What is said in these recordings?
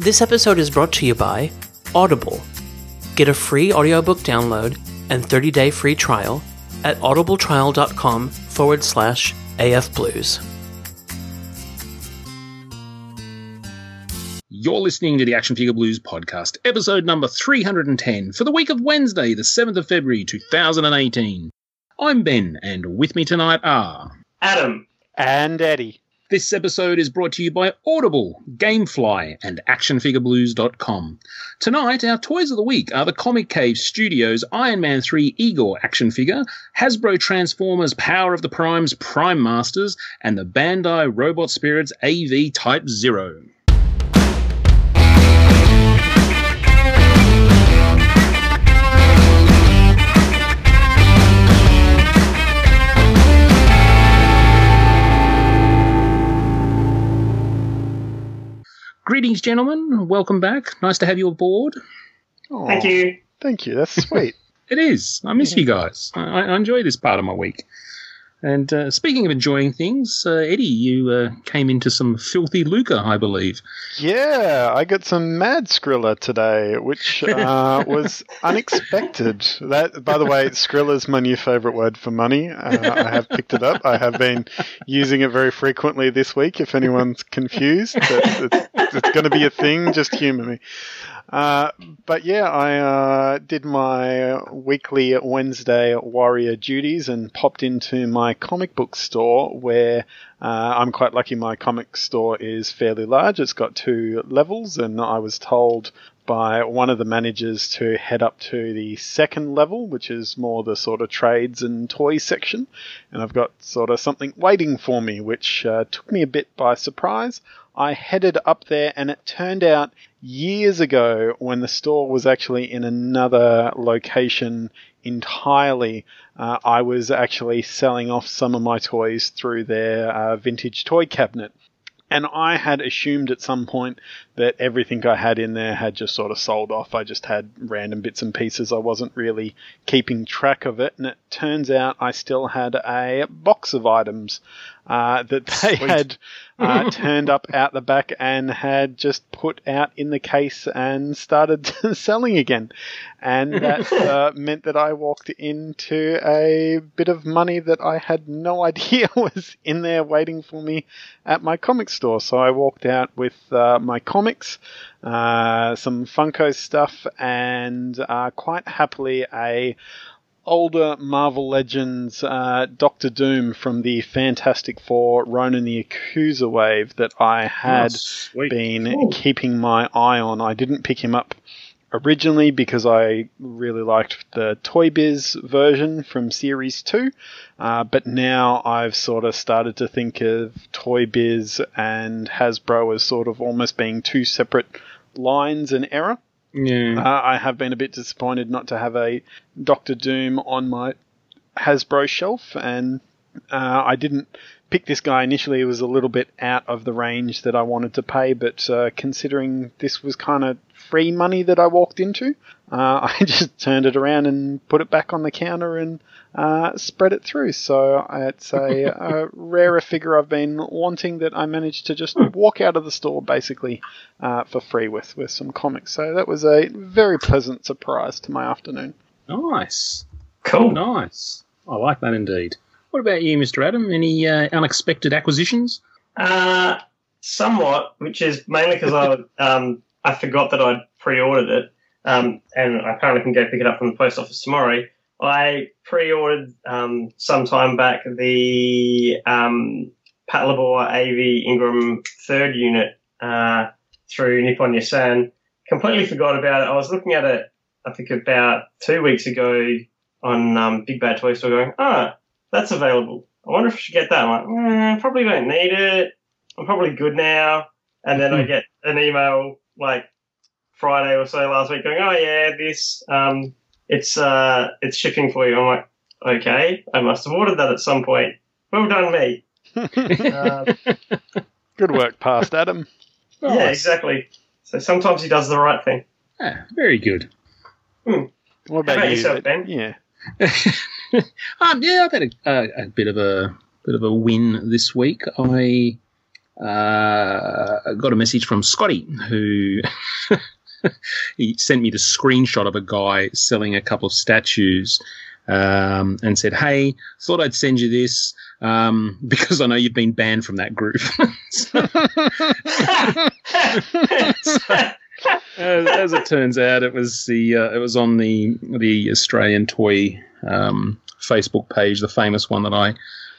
This episode is brought to you by Audible. Get a free audiobook download and 30 day free trial at audibletrial.com forward slash afblues. You're listening to the Action Figure Blues podcast, episode number 310 for the week of Wednesday, the 7th of February 2018. I'm Ben, and with me tonight are Adam. And Eddie. This episode is brought to you by Audible, Gamefly, and ActionFigureBlues.com. Tonight, our toys of the week are the Comic Cave Studios Iron Man 3 Igor action figure, Hasbro Transformers Power of the Primes Prime Masters, and the Bandai Robot Spirits AV Type Zero. Greetings, gentlemen. Welcome back. Nice to have you aboard. Oh, Thank you. Thank you. That's sweet. It is. I miss you guys. I, I enjoy this part of my week. And uh, speaking of enjoying things, uh, Eddie, you uh, came into some filthy lucre, I believe. yeah, I got some mad Skrilla today, which uh, was unexpected. That, by the way, Skrilla is my new favorite word for money. Uh, I have picked it up. I have been using it very frequently this week. If anyone's confused, it's, it's going to be a thing. Just humour me. Uh, but yeah, I uh, did my weekly Wednesday warrior duties and popped into my comic book store where uh, I'm quite lucky my comic store is fairly large. It's got two levels, and I was told by one of the managers to head up to the second level, which is more the sort of trades and toys section. And I've got sort of something waiting for me, which uh, took me a bit by surprise. I headed up there, and it turned out years ago when the store was actually in another location entirely, uh, I was actually selling off some of my toys through their uh, vintage toy cabinet. And I had assumed at some point that everything I had in there had just sort of sold off. I just had random bits and pieces. I wasn't really keeping track of it. And it turns out I still had a box of items uh, that they Sweet. had uh, turned up out the back and had just put out in the case and started selling again. And that uh, meant that I walked into a bit of money that I had no idea was in there waiting for me at my comic store. So I walked out with uh, my comics, uh, some Funko stuff, and uh, quite happily a older Marvel Legends uh, Doctor Doom from the Fantastic Four Ronan the Accuser wave that I had Oh, been Cool. keeping my eye on. I didn't pick him up originally because I really liked the Toy Biz version from Series 2, uh, but now I've sort of started to think of Toy Biz and Hasbro as sort of almost being two separate lines in error. Yeah. Uh, I have been a bit disappointed not to have a Doctor Doom on my Hasbro shelf, and uh, I didn't pick this guy initially. It was a little bit out of the range that I wanted to pay, but uh, considering this was kind of free money that I walked into, uh, I just turned it around and put it back on the counter and uh, spread it through. So it's a, a rarer figure I've been wanting that I managed to just walk out of the store basically uh, for free with with some comics. So that was a very pleasant surprise to my afternoon. nice. Cool. Nice. I like that indeed. What about you, Mr. Adam? Any uh, unexpected acquisitions? Uh, somewhat, which is mainly because I um, I forgot that I'd pre-ordered it, um, and I apparently can go pick it up from the post office tomorrow. I pre-ordered um, some time back the um, Patlabor AV Ingram third unit uh, through Nippon Yasan. Completely forgot about it. I was looking at it, I think about two weeks ago on um, Big Bad Toy Store, going, ah, that's available. I wonder if I should get that. I'm like, mm, probably don't need it. I'm probably good now. And then I get an email like Friday or so last week going, oh yeah, this um, it's uh, it's shipping for you. I'm like, okay, I must have ordered that at some point. Well done, me. Uh, Good work, past Adam. Yeah, exactly. So sometimes he does the right thing. Ah, very good. What How about, about you? yourself, Ben? Yeah. um, yeah, I've had a, a, a bit of a bit of a win this week. I uh, got a message from Scotty who he sent me the screenshot of a guy selling a couple of statues um, and said, "Hey, thought I'd send you this um, because I know you've been banned from that group." so, as, as, it turns out, it was the uh, it was on the the Australian toy um, Facebook page, the famous one that I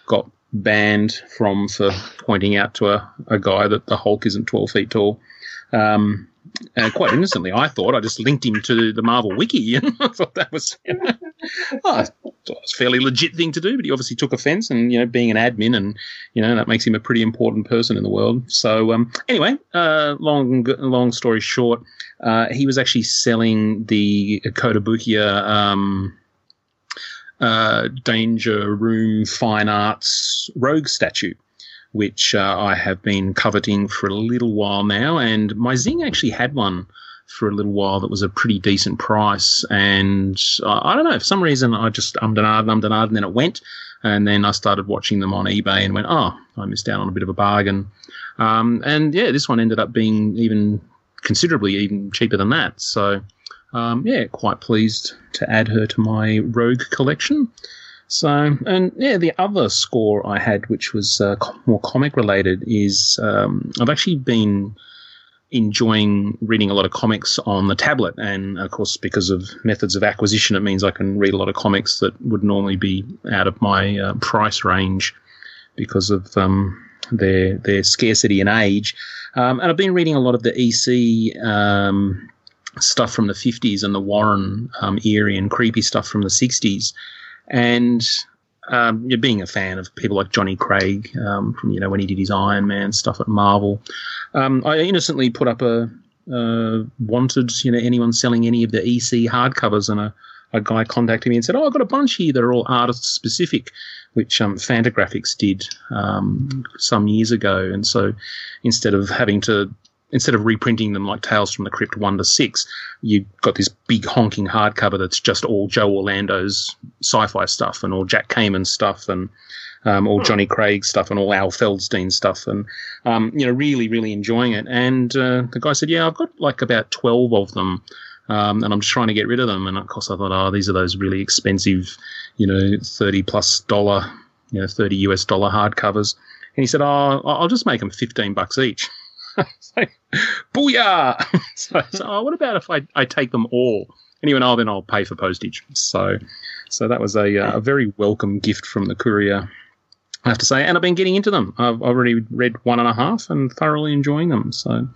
got banned from for pointing out to a, a guy that the Hulk isn't twelve feet tall. Um, and quite innocently, I thought I just linked him to the Marvel wiki, and I thought that was, you know, oh, a fairly legit thing to do. But he obviously took offence, and you know, being an admin, and you know, that makes him a pretty important person in the world. So um, anyway, uh, long long story short, uh, he was actually selling the Kotobukiya um, uh, Danger Room Fine Arts Rogue statue which uh, I have been coveting for a little while now. And my Zing actually had one for a little while that was a pretty decent price. And uh, I don't know, for some reason I just ummed and ahed, and and then it went. And then I started watching them on eBay and went, oh, I missed out on a bit of a bargain. Um, and yeah, this one ended up being even considerably even cheaper than that. So um, yeah, quite pleased to add her to my Rogue collection. So, and yeah, the other score I had, which was uh, more comic related, is um, I've actually been enjoying reading a lot of comics on the tablet. And of course, because of methods of acquisition, it means I can read a lot of comics that would normally be out of my uh, price range because of um, their their scarcity and age. Um, and I've been reading a lot of the EC um, stuff from the 50s and the Warren um, eerie and creepy stuff from the 60s. And um, you're being a fan of people like Johnny Craig um, from you know when he did his Iron Man stuff at Marvel. Um, I innocently put up a uh, wanted you know anyone selling any of the EC hardcovers, and a, a guy contacted me and said, "Oh, I've got a bunch here that are all artist specific." Which um, Fantagraphics did um, some years ago, and so instead of having to instead of reprinting them like Tales from the Crypt one to six, you've got this big honking hardcover that's just all Joe Orlando's sci-fi stuff and all Jack Kamen stuff and um, all Johnny Craig stuff and all Al Feldstein stuff and um, you know really really enjoying it. And uh, the guy said, "Yeah, I've got like about twelve of them." Um, and I'm just trying to get rid of them. And of course, I thought, oh, these are those really expensive, you know, thirty plus dollar, you know, thirty US dollar hardcovers. And he said, oh, I'll just make them fifteen bucks each. like, booyah! so, so oh, what about if I, I take them all? And he went, oh, then I'll pay for postage. So, so that was a, uh, a very welcome gift from the courier, I have to say. And I've been getting into them. I've already read one and a half and thoroughly enjoying them. So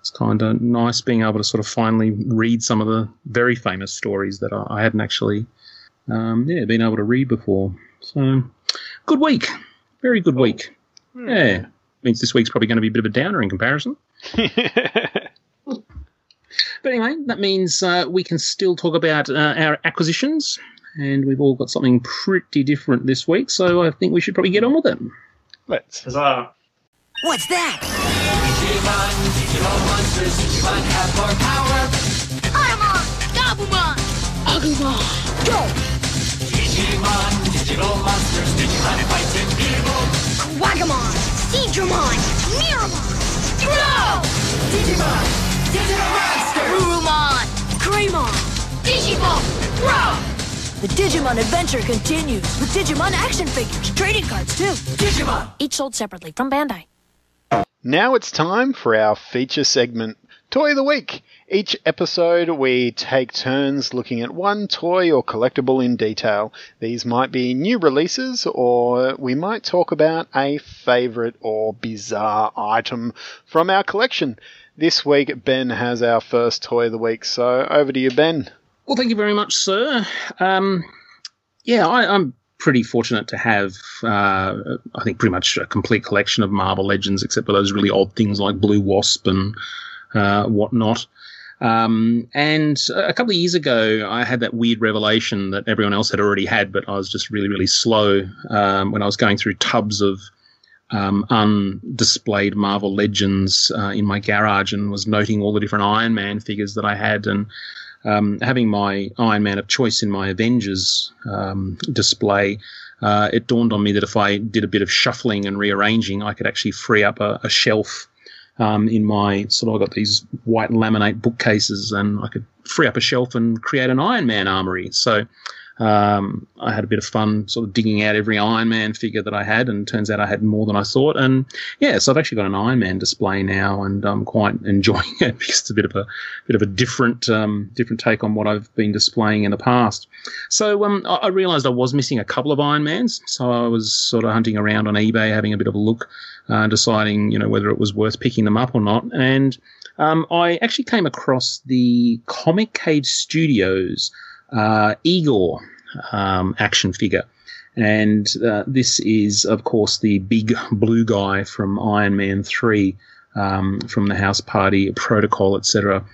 it's kind of nice being able to sort of finally read some of the very famous stories that I, I hadn't actually, um, yeah, been able to read before. So, good week. Very good week. Yeah means this week's probably going to be a bit of a downer in comparison. but anyway, that means uh, we can still talk about uh, our acquisitions, and we've all got something pretty different this week, so I think we should probably get on with it. Let's. Huzzah. What's that? Digimon, digital monsters, Digimon have more power. Patamon, Gabumon, Agumon, go! Digimon, digital monsters, Digimon fighting Digimon! Digital Monster! Urumon! Greymon! Digivolve! Grow! The Digimon adventure continues with Digimon action figures, trading cards too. Digimon! Each sold separately from Bandai. Now it's time for our feature segment, Toy of the Week. Each episode, we take turns looking at one toy or collectible in detail. These might be new releases, or we might talk about a favorite or bizarre item from our collection. This week, Ben has our first toy of the week, so over to you, Ben. Well, thank you very much, sir. Um, yeah, I, am pretty fortunate to have, uh, I think, pretty much a complete collection of Marvel Legends, except for those really odd things like Blue Wasp and uh, whatnot. Um, and a couple of years ago, I had that weird revelation that everyone else had already had, but I was just really, really slow um, when I was going through tubs of um, undisplayed Marvel Legends uh, in my garage and was noting all the different Iron Man figures that I had and um, having my Iron Man of choice in my Avengers um, display. uh, it dawned on me that if I did a bit of shuffling and rearranging, I could actually free up a, a shelf um, in my sort of. I've got these white laminate bookcases, and I could free up a shelf and create an Iron Man armory. So um, I had a bit of fun sort of digging out every Iron Man figure that I had, and turns out I had more than I thought. And yeah, so I've actually got an Iron Man display now, and I'm quite enjoying it because it's a bit of a bit of a different um, different take on what I've been displaying in the past. So um, I, I realised I was missing a couple of Iron Mans, so I was sort of hunting around on eBay, having a bit of a look, uh, deciding you know whether it was worth picking them up or not, and um, I actually came across the Comic Cave Studios uh, Igor um, action figure. And uh, this is, of course, the big blue guy from Iron Man 3, um, from the House Party Protocol, etc.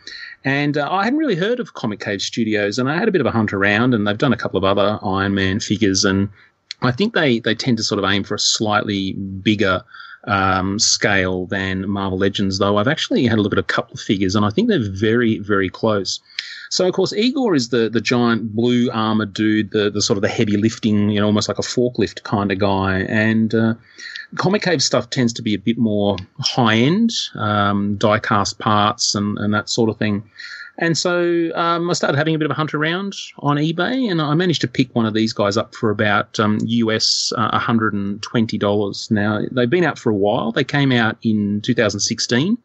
And uh, I hadn't really heard of Comic Cave Studios, and I had a bit of a hunt around, and they've done a couple of other Iron Man figures, and I think they, they tend to sort of aim for a slightly bigger um, scale than Marvel Legends, though I've actually had a look at a couple of figures, and I think they're very, very close. So of course Igor is the the giant blue armored dude, the the sort of the heavy lifting, you know, almost like a forklift kind of guy. And uh, Comic Cave stuff tends to be a bit more high end, um, die cast parts and and that sort of thing. And so um, I started having a bit of a hunt around on eBay, and I managed to pick one of these guys up for about um, US uh, $120. Now, they've been out for a while. They came out in 2016.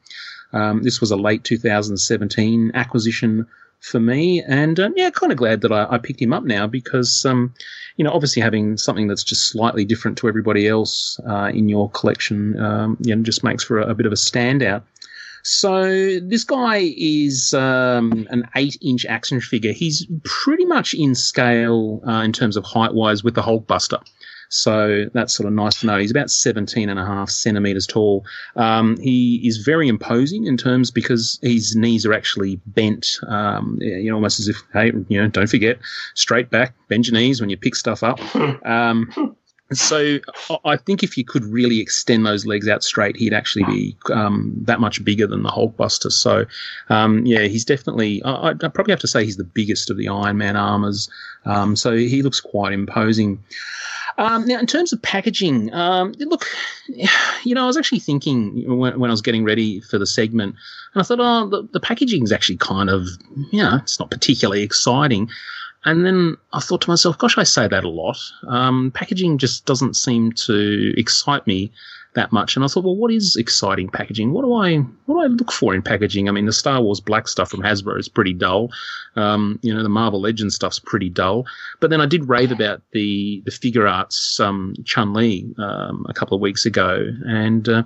Um, this was a late 2017 acquisition for me. And um, yeah, kind of glad that I, I, picked him up now because, um, you know, obviously having something that's just slightly different to everybody else uh, in your collection, um, you know, just makes for a, a, bit of a standout. So this guy is um, an eight-inch action figure. He's pretty much in scale uh, in terms of height-wise with the Hulkbuster. So that's sort of nice to know. He's about 17 and a half centimeters tall. Um, he is very imposing in terms because his knees are actually bent, um, you know, almost as if, hey, you know, don't forget, straight back, bend your knees when you pick stuff up. Um, so I think if you could really extend those legs out straight, he'd actually be um, that much bigger than the Hulkbuster. So um, yeah, he's definitely. I, would probably have to say he's the biggest of the Iron Man armors. Um, so he looks quite imposing. Um, now, in terms of packaging, um, look, you know, I was actually thinking when, when, I was getting ready for the segment, and I thought, oh, the, the packaging is actually kind of, you know, it's not particularly exciting. And then I thought to myself, gosh, I say that a lot. Um, packaging just doesn't seem to excite me that much. And I thought, well, what is exciting packaging? What do I what do I look for in packaging? I mean, the Star Wars Black stuff from Hasbro is pretty dull. Um, you know, the Marvel Legends stuff's pretty dull. But then I did rave about the the Figuarts um, Chun Li um, a couple of weeks ago, and uh,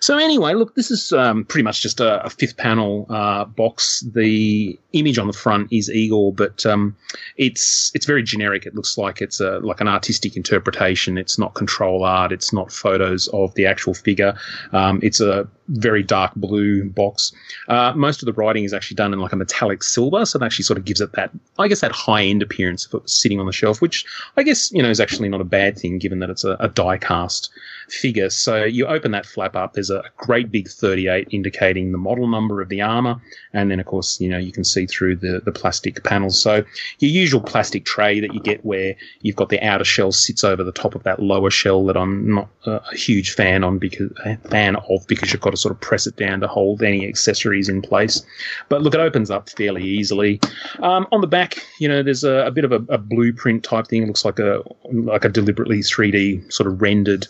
so anyway, look, this is um, pretty much just a, a fifth panel uh, box. The image on the front is Igor, but um, it's it's very generic. It looks like it's a like an artistic interpretation. It's not control art. It's not photos of the actual figure. Um, it's a very dark blue box. Uh, most of the writing is actually done in like a metallic silver, so that actually sort of gives it that, I guess, that high end appearance if it sitting on the shelf, which I guess you know is actually not a bad thing given that it's a, a die cast figure. So you open that flap up. There's a great big 38 indicating the model number of the armor, and then of course you know you can see through the the plastic panels. So your usual plastic tray that you get where you've got the outer shell sits over the top of that lower shell that I'm not a huge fan on because fan of because you've got to sort of press it down to hold any accessories in place. But look, it opens up fairly easily. Um, on the back, you know, there's a, a bit of a, a, blueprint type thing. It looks like a like a deliberately 3D sort of rendered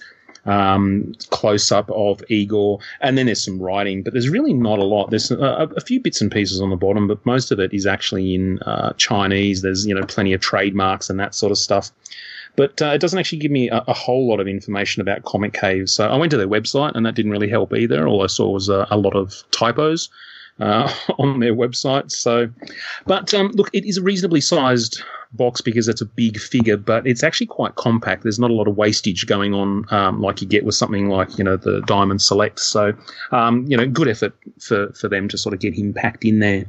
um, close up of Igor, and then there's some writing, but there's really not a lot. There's a, a, few bits and pieces on the bottom, but most of it is actually in uh, Chinese. There's you know plenty of trademarks and that sort of stuff. But uh, it doesn't actually give me a, a, whole lot of information about Comic Cave. So I went to their website, and that didn't really help either. All I saw was a, a lot of typos. Uh, on their website. So, but um, look, it is a reasonably sized box because it's a big figure, but it's actually quite compact. There's not a lot of wastage going on um, like you get with something like you know the Diamond Select. So, um, you know, good effort for for them to sort of get him packed in there.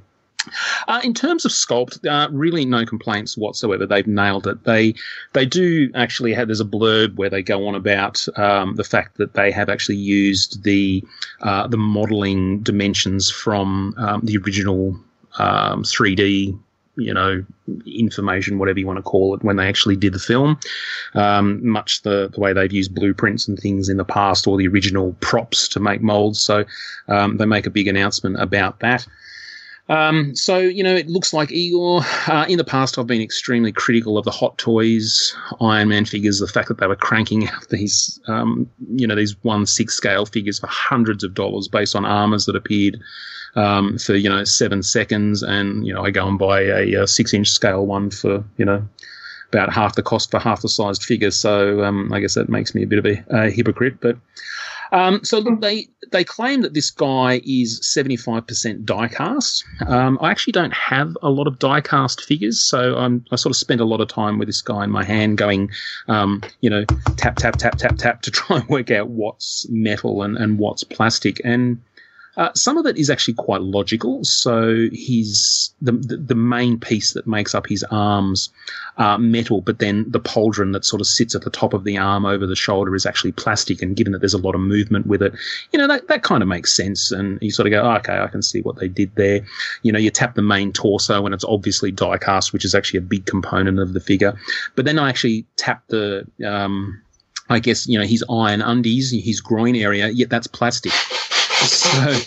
Uh, in terms of sculpt, uh, really no complaints whatsoever. They've nailed it. They they do actually have. There's a blurb where they go on about um, the fact that they have actually used the uh, the modelling dimensions from um, the original um, 3D you know, information, whatever you want to call it, when they actually did the film. Um, much the, the way they've used blueprints and things in the past or the original props to make molds. So um, they make a big announcement about that. Um, so, you know, it looks like Igor. Uh, in the past, I've been extremely critical of the Hot Toys Iron Man figures, the fact that they were cranking out these, um, you know, these 1 6 scale figures for hundreds of dollars based on armors that appeared um, for, you know, seven seconds. And, you know, I go and buy a, a six inch scale one for, you know, about half the cost for half the sized figure. So um, I guess that makes me a bit of a, a hypocrite. But um, so they they claim that this guy is 75% diecast. Um, I actually don't have a lot of diecast figures, so I'm, I sort of spent a lot of time with this guy in my hand, going, um, you know, tap tap tap tap tap to try and work out what's metal and, and what's plastic. And uh, some of it is actually quite logical. So the, the, the main piece that makes up his arms are metal, but then the pauldron that sort of sits at the top of the arm over the shoulder is actually plastic. And given that there's a lot of movement with it, you know that that kind of makes sense. And you sort of go, oh, okay, I can see what they did there. You know, you tap the main torso and it's obviously diecast, which is actually a big component of the figure. But then I actually tap the um, I guess you know his iron undies, his groin area. Yet that's plastic. So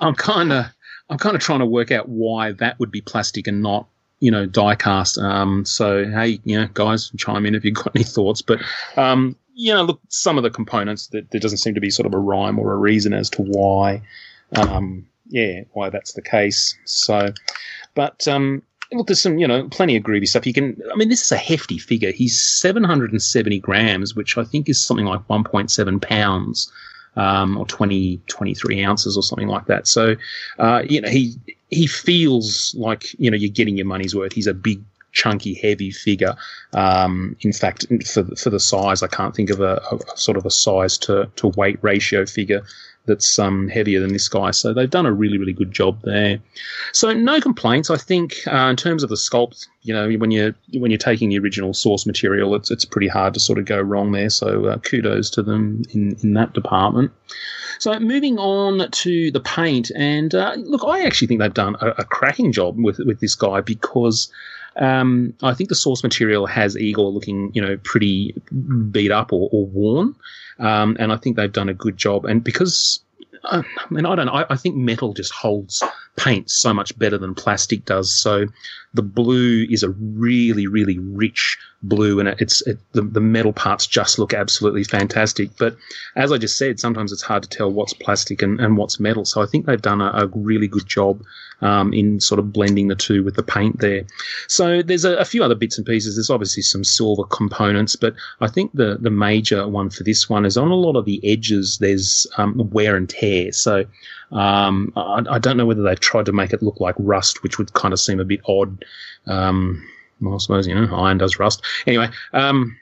I'm kind of I'm kind of trying to work out why that would be plastic and not you know die cast. Um, so hey, you know, guys, chime in if you've got any thoughts. But um, you know, look, some of the components that there doesn't seem to be sort of a rhyme or a reason as to why, um, yeah, why that's the case. So, but um, look, there's some, you know, plenty of groovy stuff. You can, I mean, this is a hefty figure. He's 770 grams, which I think is something like 1.7 pounds um, or 20, 23 ounces or something like that. So, uh, you know, he he feels like you know you're getting your money's worth. He's a big, chunky, heavy figure. Um, in fact, for for the size, I can't think of a, a, sort of a size to to weight ratio figure that's um, heavier than this guy. So they've done a really, really good job there. So no complaints. I think uh, in terms of the sculpt, you know, when you're when you're taking the original source material, it's it's pretty hard to sort of go wrong there. So uh, kudos to them in in that department. So moving on to the paint, and uh, look, I actually think they've done a, a cracking job with with this guy because. Um, I think the source material has Igor looking, you know, pretty beat up or, or worn. Um, and I think they've done a good job. And because uh, I mean, I don't know. I, I, think metal just holds paint so much better than plastic does. So the blue is a really, really rich blue, and it's it, the, the metal parts just look absolutely fantastic. But as I just said, sometimes it's hard to tell what's plastic and, and what's metal. So I think they've done a, a really good job um, in sort of blending the two with the paint there. So there's a, a, few other bits and pieces. There's obviously some silver components, but I think the the major one for this one is on a lot of the edges. There's um, wear and tear. So um, I, I, don't know whether they've tried to make it look like rust, which would kind of seem a bit odd. Um, well, I suppose you know iron does rust. Anyway, um,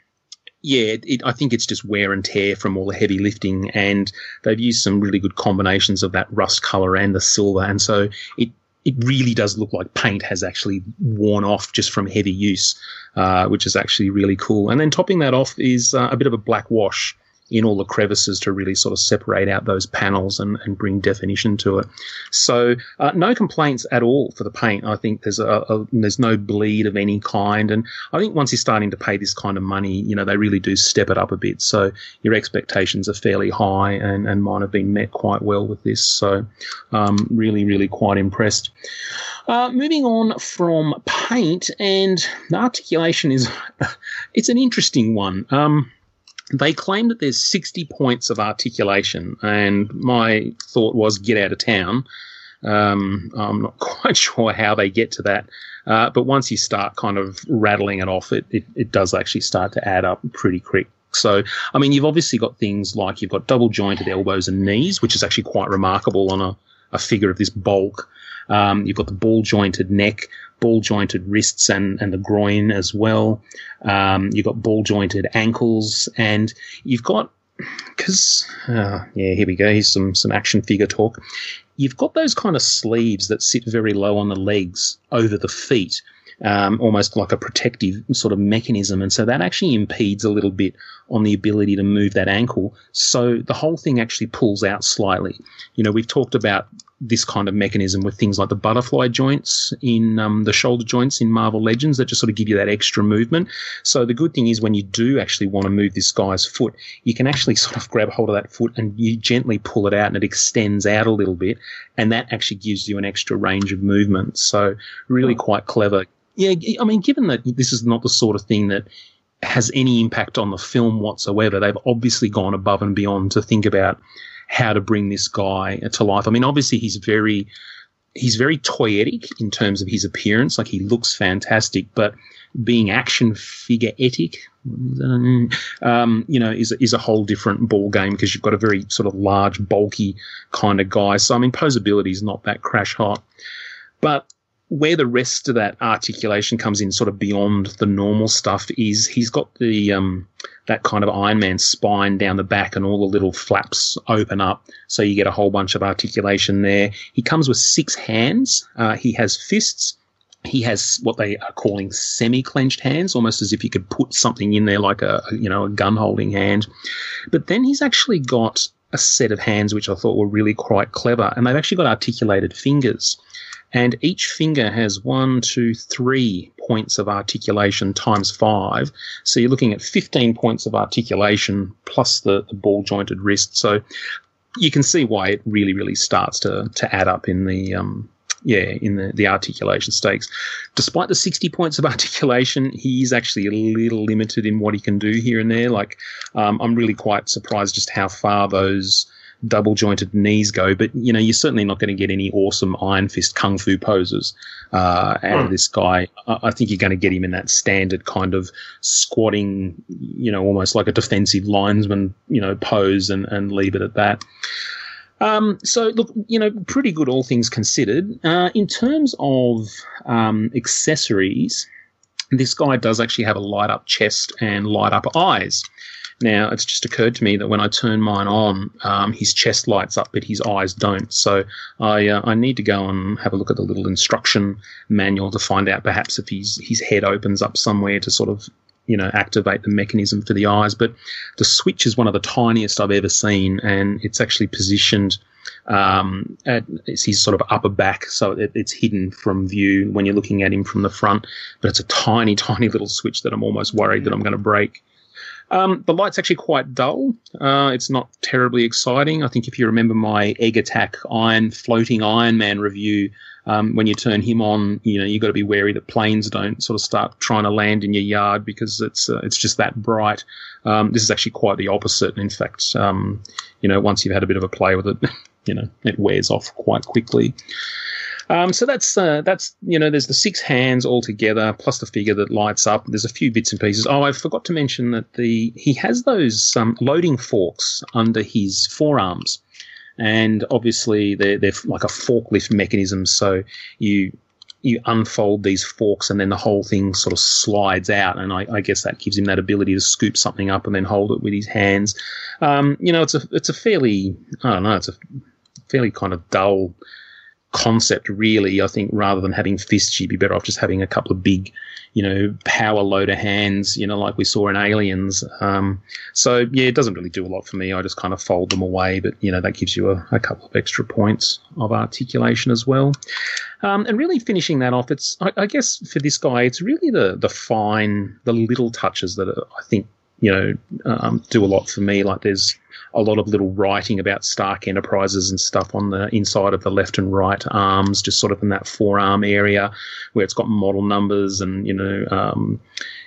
yeah, it, it, I think it's just wear and tear from all the heavy lifting, and they've used some really good combinations of that rust color and the silver, and so it it really does look like paint has actually worn off just from heavy use, uh, which is actually really cool. And then topping that off is uh, a bit of a black wash in all the crevices to really sort of separate out those panels and, and bring definition to it. So uh, no complaints at all for the paint. I think there's a, a, there's no bleed of any kind, and I think once you're starting to pay this kind of money, you know they really do step it up a bit. So your expectations are fairly high, and, and mine have been met quite well with this. So um, really, really quite impressed. Uh, moving on from paint and the articulation is it's an interesting one. Um, they claim that there's 60 points of articulation, and my thought was get out of town. Um, I'm not quite sure how they get to that, uh, but once you start kind of rattling it off, it, it, it does actually start to add up pretty quick. So, I mean, you've obviously got things like you've got double jointed elbows and knees, which is actually quite remarkable on a, a figure of this bulk. Um, you've got the ball jointed neck, ball jointed wrists and, and the groin as well. Um, you've got ball jointed ankles, and you've got because uh, yeah, here we go. Here's some some action figure talk. You've got those kind of sleeves that sit very low on the legs over the feet. Um, almost like a protective sort of mechanism. And so that actually impedes a little bit on the ability to move that ankle. So the whole thing actually pulls out slightly. You know, we've talked about this kind of mechanism with things like the butterfly joints in um, the shoulder joints in Marvel Legends that just sort of give you that extra movement. So the good thing is when you do actually want to move this guy's foot, you can actually sort of grab hold of that foot and you gently pull it out and it extends out a little bit, and that actually gives you an extra range of movement. So really quite clever. Yeah, I mean, given that this is not the sort of thing that has any impact on the film whatsoever, they've obviously gone above and beyond to think about how to bring this guy to life. I mean, obviously he's very he's very toyetic in terms of his appearance. Like he looks fantastic, but being action figure etic, um, you know, is is a whole different ball game because you've got a very sort of large, bulky kind of guy. So I mean, posability is not that crash hot, but where the rest of that articulation comes in, sort of beyond the normal stuff, is he's got the um, that kind of Iron Man spine down the back, and all the little flaps open up, so you get a whole bunch of articulation there. He comes with six hands. Uh, he has fists. He has what they are calling semi-clenched hands, almost as if you could put something in there, like a you know a gun-holding hand. But then he's actually got a set of hands which I thought were really quite clever, and they've actually got articulated fingers and each finger has one, two, three points of articulation times five. So you're looking at 15 points of articulation plus the, the ball jointed wrist. So you can see why it really, really starts to, to add up in the, um, yeah, in the, the articulation stakes. Despite the 60 points of articulation, he's actually a little limited in what he can do here and there. Like, um, I'm really quite surprised just how far those double jointed knees go, but you know you're certainly not going to get any awesome Iron Fist kung fu poses uh, out of hmm. this guy. I, I think you're going to get him in that standard kind of squatting, you know, almost like a defensive linesman, you know, pose, and and leave it at that. Um, so look, you know, pretty good all things considered. Uh, in terms of um, accessories, this guy does actually have a light up chest and light up eyes. Now, it's just occurred to me that when I turn mine on, um, his chest lights up, but his eyes don't. So I uh, I need to go and have a look at the little instruction manual to find out perhaps if his his head opens up somewhere to sort of you know activate the mechanism for the eyes. But the switch is one of the tiniest I've ever seen, and it's actually positioned. Um, at it's his sort of upper back, so it, it's hidden from view when you're looking at him from the front. But it's a tiny, tiny little switch that I'm almost worried that I'm going to break. Um, the light's actually quite dull. Uh, it's not terribly exciting. I think if you remember my Egg Attack Iron floating Iron Man review, um, when you turn him on, you know you've got to be wary that planes don't sort of start trying to land in your yard because it's uh, it's just that bright. Um, this is actually quite the opposite. In fact, um, you know once you've had a bit of a play with it, you know it wears off quite quickly. Um, so that's uh, that's you know there's the six hands all together plus the figure that lights up. There's a few bits and pieces. Oh, I forgot to mention that the he has those um, loading forks under his forearms, and obviously they're they're like a forklift mechanism. So you you unfold these forks and then the whole thing sort of slides out. And I, I, guess that gives him that ability to scoop something up and then hold it with his hands. Um, you know, it's a, it's a fairly, I don't know, it's a fairly kind of dull concept, really. I think rather than having fists, you'd be better off just having a couple of big, you know, power loader hands, you know, like we saw in Aliens. Um, so, yeah, it doesn't really do a lot for me. I just kind of fold them away, but, you know, that gives you a, a couple of extra points of articulation as well. Um, and really finishing that off, it's, I, I guess for this guy, it's really the, the fine, the little touches that I think, you know, um, do a lot for me. Like there's, a lot of little writing about Stark Enterprises and stuff on the inside of the left and right arms, just sort of in that forearm area where it's got model numbers and, you know, um,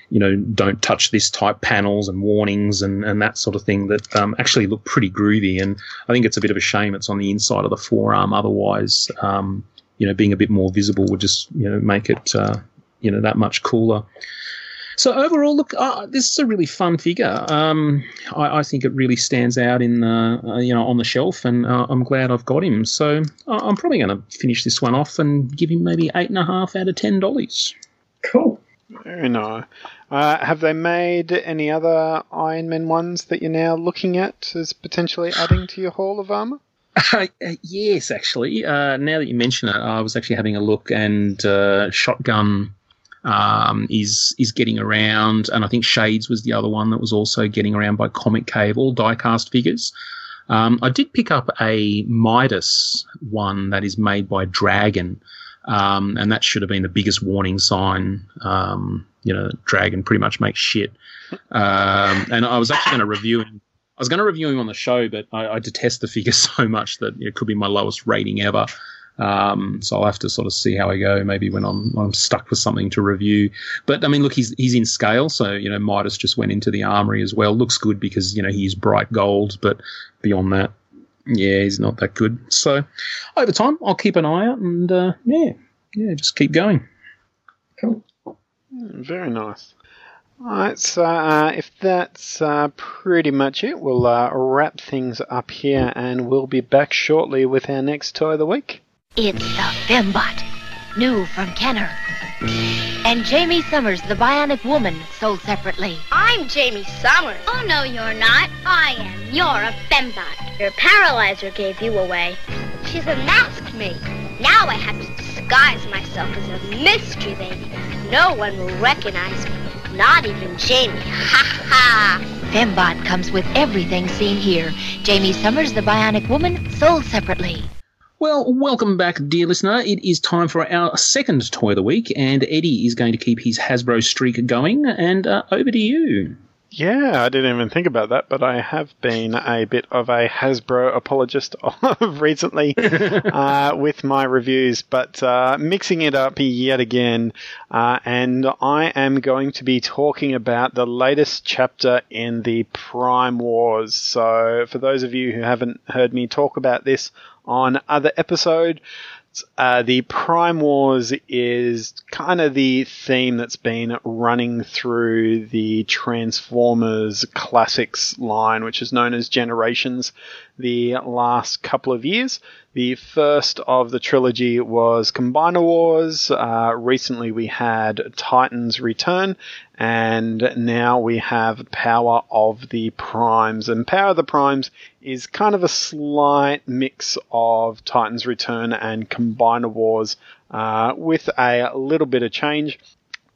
you know, don't touch this type panels and warnings and, and that sort of thing that um, actually look pretty groovy. And I think it's a bit of a shame it's on the inside of the forearm. Otherwise, um, you know, being a bit more visible would just, you know, make it, uh, you know, that much cooler. So overall, look, uh, this is a really fun figure. Um, I, I, think it really stands out in the uh, you know on the shelf, and uh, I'm glad I've got him. So uh, I'm probably going to finish this one off and give him maybe eight and a half out of ten dollars. Cool. Very nice. Uh, have they made any other Iron Man ones that you're now looking at as potentially adding to your haul of armor? Uh, yes, actually. Uh, now that you mention it, I was actually having a look, and uh, Shotgun um, is is getting around, and I think Shades was the other one that was also getting around by Comic Cave, all diecast figures. Um, I did pick up a Midas one that is made by Dragon, um, and that should have been the biggest warning sign. Um, you know, Dragon pretty much makes shit. Um, and I was actually going to review him. I was going to review him on the show, but I, I detest the figure so much that it could be my lowest rating ever. Um, so I'll have to sort of see how I go. Maybe when I'm when I'm stuck with something to review. But I mean, look, he's he's in scale. So you know, Midas just went into the armory as well. Looks good because you know he's bright gold. But beyond that, yeah, he's not that good. So over time, I'll keep an eye out and uh, yeah, yeah, just keep going. Cool. Very nice. Alright, so uh, if that's uh, pretty much it, we'll uh, wrap things up here and we'll be back shortly with our next toy of the week. It's the Fembot, new from Kenner. And Jaime Sommers, the Bionic Woman, sold separately. I'm Jaime Sommers. Oh, no, you're not. I am. You're a fembot. Your paralyzer gave you away. She's unmasked me. Now I have to disguise myself as a mystery baby. No one will recognize me. Not even Jaime. Ha ha. Fembot comes with everything seen here. Jaime Sommers, the Bionic Woman, sold separately. Well, welcome back, dear listener. It is time for our second toy of the week, and Eddie is going to keep his Hasbro streak going. And uh, over to you. Yeah, I didn't even think about that, but I have been a bit of a Hasbro apologist recently uh, with my reviews, but uh, mixing it up yet again. Uh, and I am going to be talking about the latest chapter in the Prime Wars. So, for those of you who haven't heard me talk about this on other episode, uh, the Prime Wars is kind of the theme that's been running through the Transformers Classics line, which is known as Generations, the last couple of years. The first of the trilogy was Combiner Wars. Uh, recently we had Titans Return, and now we have Power of the Primes. And Power of the Primes is kind of a slight mix of Titans Return and Combiner Wars uh, with a little bit of change.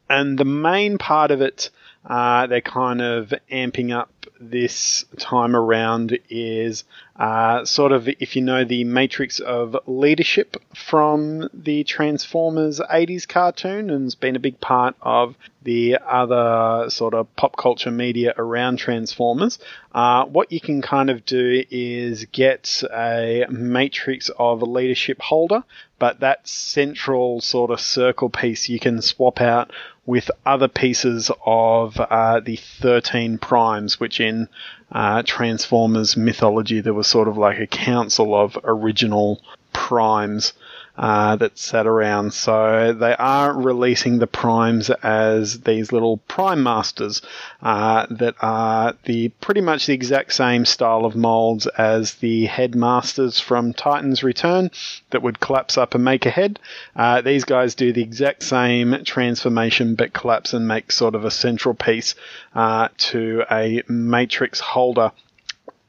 And the main part of it, uh, they're kind of amping up this time around is uh, sort of if you know the matrix of leadership from the Transformers 80s cartoon and it's been a big part of the other sort of pop culture media around Transformers. Uh, what you can kind of do is get a matrix of leadership holder, but that central sort of circle piece you can swap out with other pieces of uh, the 13 primes, which in uh, Transformers mythology there was sort of like a council of original primes uh, that sat around. So they are releasing the primes as these little prime masters uh, that are the pretty much the exact same style of molds as the headmasters from Titans Return that would collapse up and make a head. Uh, these guys do the exact same transformation but collapse and make sort of a central piece uh, to a matrix holder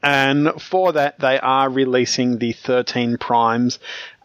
and for that, they are releasing the 13 primes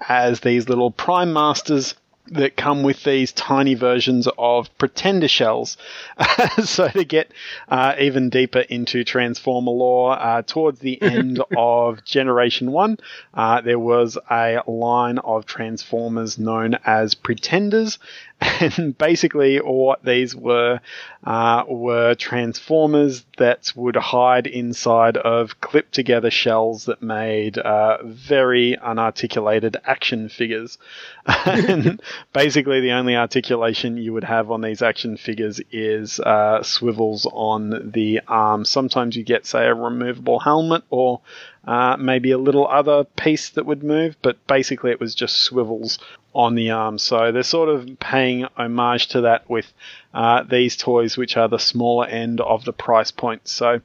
as these little prime masters that come with these tiny versions of pretender shells. so to get uh, even deeper into Transformer lore, uh, towards the end of Generation 1, uh, there was a line of Transformers known as Pretenders, and basically what these were uh, were transformers that would hide inside of clipped together shells that made uh, very unarticulated action figures. and basically the only articulation you would have on these action figures is uh, swivels on the arm. Sometimes you get, say, a removable helmet or uh, maybe a little other piece that would move, but basically it was just swivels on the arm. So they're sort of paying homage to that with uh, these toys, which are the smaller end of the price point. So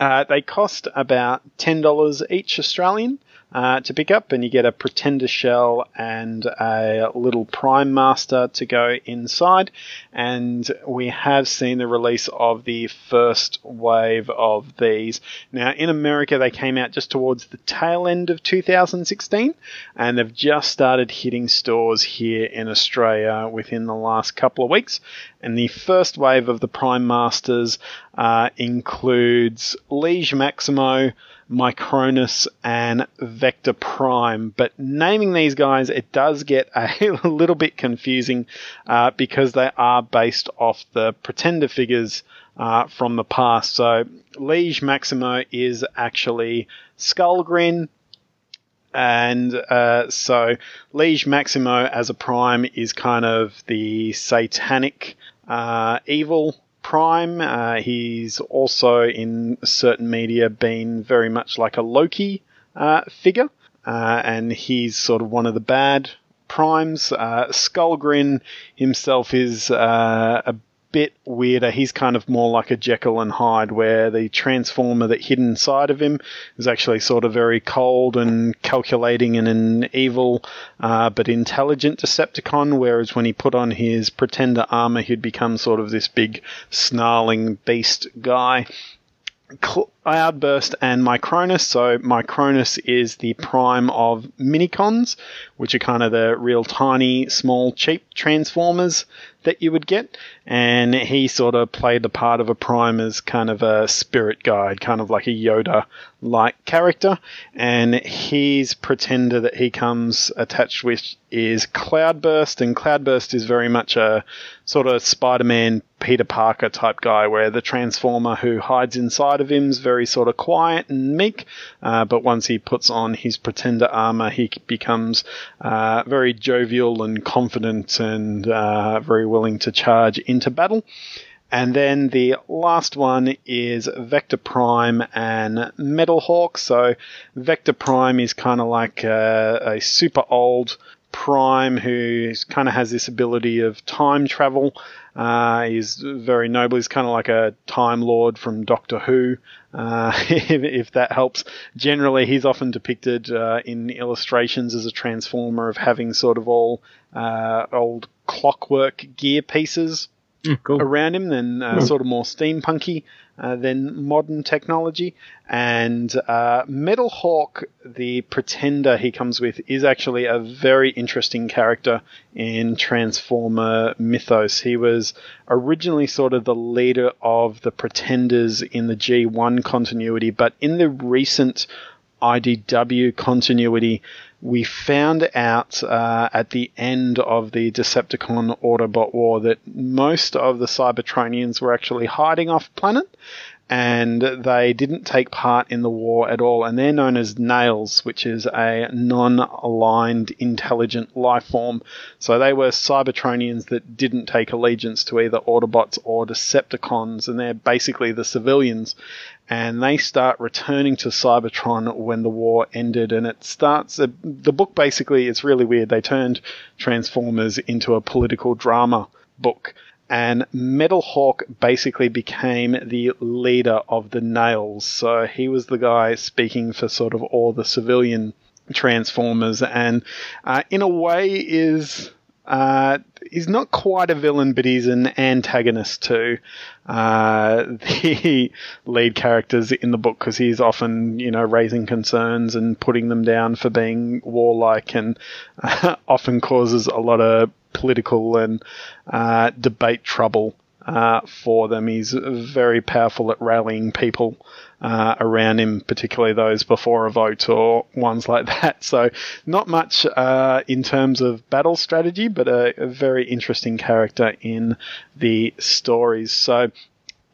uh, they cost about $10 each Australian uh, to pick up, and you get a Pretender shell and a little Prime Master to go inside. And we have seen the release of the first wave of these. Now, in America, they came out just towards the tail end of 2016, and they've just started hitting stores here in Australia within the last couple of weeks. And the first wave of the Prime Masters uh, includes Liege Maximo, Micronus, and Vector Prime. But naming these guys, it does get a little bit confusing uh, because they are based off the pretender figures uh, from the past. So Liege Maximo is actually Skullgrin. And uh, so Liege Maximo as a prime is kind of the satanic uh, evil prime. Uh, he's also in certain media been very much like a Loki uh, figure, uh, and he's sort of one of the bad primes. Uh, Skullgrin himself is uh, a bit weirder. He's kind of more like a Jekyll and Hyde, where the transformer that hid inside of him is actually sort of very cold and calculating and an evil uh, but intelligent Decepticon, whereas when he put on his pretender armor, he'd become sort of this big snarling beast guy. Cloudburst and Micronus. So Micronus is the prime of Minicons, which are kind of the real tiny, small, cheap transformers that you would get. And he sort of played the part of a prime as kind of a spirit guide, kind of like a Yoda like character. And his pretender that he comes attached with is Cloudburst, and Cloudburst is very much a sort of Spider Man Peter Parker type guy, where the Transformer who hides inside of him is very sort of quiet and meek, uh, but once he puts on his pretender armor, he becomes uh, very jovial and confident and uh, very willing to charge into battle. And then the last one is Vector Prime and Metal Hawk. So Vector Prime is kind of like a, a super old Prime who kind of has this ability of time travel. Uh, he's very noble. He's kind of like a Time Lord from Doctor Who, uh, if, if, that helps. Generally, he's often depicted uh, in illustrations as a transformer of having sort of all uh, old clockwork gear pieces Mm, cool. around him than uh, sort of more steampunky uh, than modern technology. And uh, Metal Hawk, the pretender he comes with, is actually a very interesting character in Transformer mythos. He was originally sort of the leader of the pretenders in the G1 continuity, but in the recent IDW continuity, we found out uh, at the end of the Decepticon Autobot War that most of the Cybertronians were actually hiding off planet and they didn't take part in the war at all. And they're known as Nails, which is a non aligned intelligent life form. So they were Cybertronians that didn't take allegiance to either Autobots or Decepticons, and they're basically the civilians and they start returning to Cybertron when the war ended. And it starts, uh, the book basically, it's really weird. They turned Transformers into a political drama book. And Metal Hawk basically became the leader of the Nails. So he was the guy speaking for sort of all the civilian Transformers, and uh, in a way is uh, he's not quite a villain, but he's an antagonist to uh, the lead characters in the book because he's often, you know, raising concerns and putting them down for being warlike and uh, often causes a lot of political and uh, debate trouble uh, for them. He's very powerful at rallying people uh, around him, particularly those before a vote or ones like that. So, not much uh, in terms of battle strategy, but a, a very interesting character in the stories. So,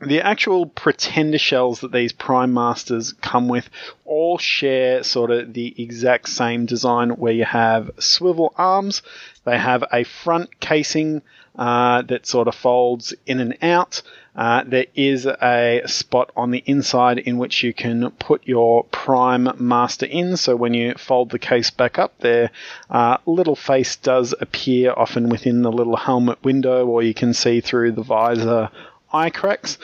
the actual pretender shells that these prime masters come with all share sort of the exact same design where you have swivel arms they have a front casing uh, that sort of folds in and out. Uh, there is a spot on the inside in which you can put your prime master in. So when you fold the case back up, their uh, little face does appear often within the little helmet window, or you can see through the visor eye cracks.